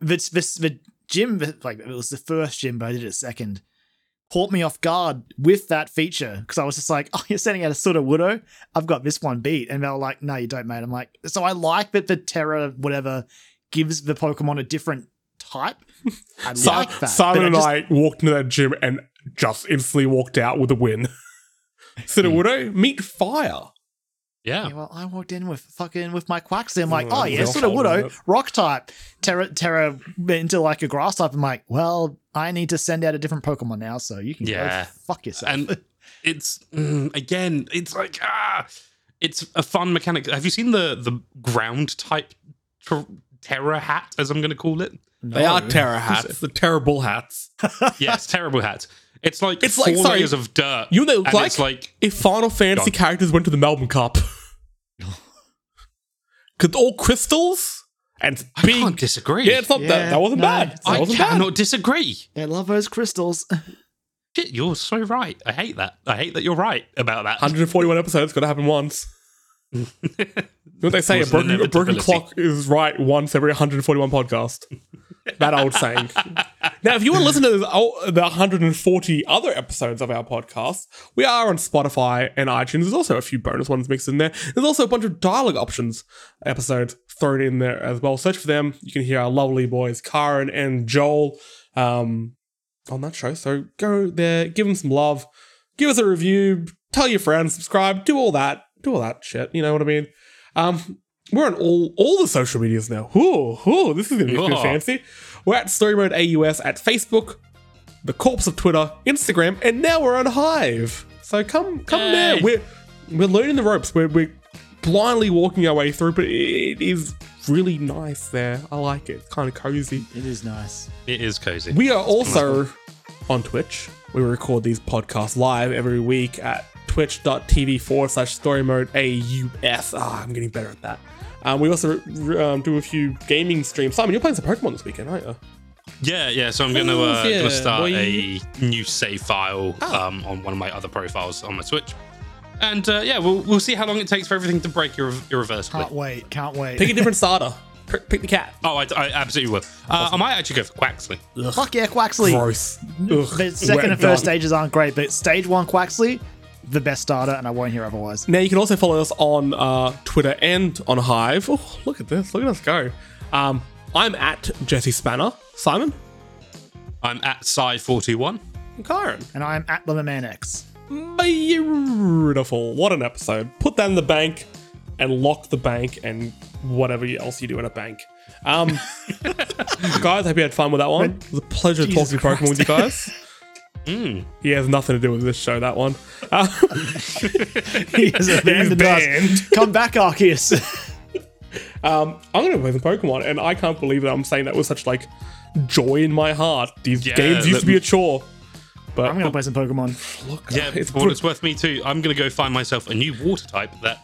this this the gym like it was the first gym, but I did it second. Caught me off guard with that feature because I was just like, [LAUGHS] "Oh, you're sending out a Sudowoodo. I've got this one beat," and they were like, "No, you don't, mate." I'm like, so I like that the Terra whatever gives the Pokemon a different type. I like that. Simon but and just- I walked into that gym and just instantly walked out with a win. [LAUGHS] Sudowoodo, meet fire. Yeah. Yeah, well, I walked in with fucking with my Quaxly. I'm like, Oh, oh yeah, sort of hold Widow, rock type, Terra, Terra into like a grass type. I'm like, well, I need to send out a different Pokemon now, so you can Yeah. go fuck yourself. and [LAUGHS] it's mm, again it's like ah it's a fun mechanic have you seen the the ground type ter- terror hat as i'm going to call it They are Terra hats, the terrible hats. yes terrible hat it's like It's four like- sorry, layers of dirt You know they look and like? it's like if Final Fantasy Gone. characters went to the Melbourne Cup. [LAUGHS] Cause all crystals and i big. can't disagree yeah, it's not that. Yeah, That wasn't no, bad. That i wasn't cannot disagree I love those crystals. [LAUGHS] Shit, you're so right i hate that i hate that you're right about that 141 episodes, got to happen once. [LAUGHS] You know what they say? A broken, a broken clock is right once every 141 podcast. That old saying. Now, if you want to listen to the, oh, the 140 other episodes of our podcast, we are on Spotify and iTunes. There's also a few bonus ones mixed in there. There's also a bunch of dialogue options episodes thrown in there as well. Search for them. You can hear our lovely boys, Karen and Joel, um, on that show. So go there, give them some love, give us a review, tell your friends, subscribe, do all that, do all that shit. You know what I mean? Um, we're on all all the social medias now. Ooh, ooh, this is gonna be pretty Oh. fancy. We're at Story Mode AUS at Facebook, the Corpse of Twitter, Instagram, and now we're on Hive. So come come Yay. there. We're we're learning the ropes. We're we're blindly walking our way through, but it is really nice there. I like it. It's kind of cozy. It is nice. it is cozy We are also on Twitch. We record these podcasts live every week at twitch.tv forward slash story mode AUS. Ah, I'm getting better at that. Um, we also um, do a few gaming streams. Simon, you're playing some Pokemon this weekend, aren't you? Yeah, yeah. So I'm gonna Oh, uh, yeah, gonna start boy. a new save file Ah. um, on one of my other profiles on my Switch, and uh, yeah, we'll we'll see how long it takes for everything to break irre- irreversibly. Can't wait. Can't wait. Pick a different [LAUGHS] starter. Pick pick the cat. Oh, I, I absolutely will. Uh, I might actually go for Quaxly. Fuck yeah, Quaxly. Gross. The second Wet and first gun. stages aren't great, but stage one Quaxly, the best starter, and I won't hear otherwise. Now you can also follow us on uh, Twitter and on Hive. Oh, look at this! Look at us go. Um, I'm at Jesse Spanner. Simon I'm at Sci421. and Kyron. And I'm at Lemmerman X. Beautiful. What an episode. Put that in the bank and lock the bank and whatever else you do in a bank. Um, [LAUGHS] guys, hope you had fun with that one. It was a pleasure Jesus talking Pokemon with you guys. [LAUGHS] Mm. He has nothing to do with this show, that one. He has abandoned [LAUGHS] us. banned. Come back, Arceus. [LAUGHS] um, I'm going to play some Pokemon, and I can't believe that I'm saying that with such like joy in my heart. These Yeah, games used to be a chore. But I'm gonna play some Pokemon. look, Yeah, it's for what it's worth, me too. I'm gonna go find myself a new water type that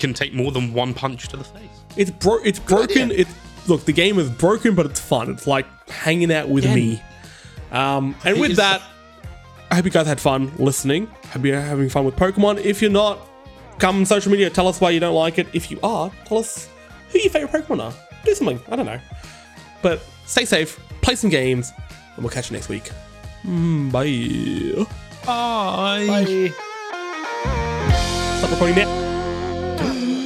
can take more than one punch to the face. It's bro- it's broken. idea. It's look, the game is broken, but it's fun. It's like hanging out with Yeah. me. Um, and with that, I hope you guys had fun listening. Hope you're having fun with Pokemon. If you're not, come on social media. Tell us why you don't like it. If you are, tell us who your favorite Pokemon are. Do something. I don't know. But stay safe. Play some games, and we'll catch you next week. Mm, bye. Bye. Bye. Stop recording now.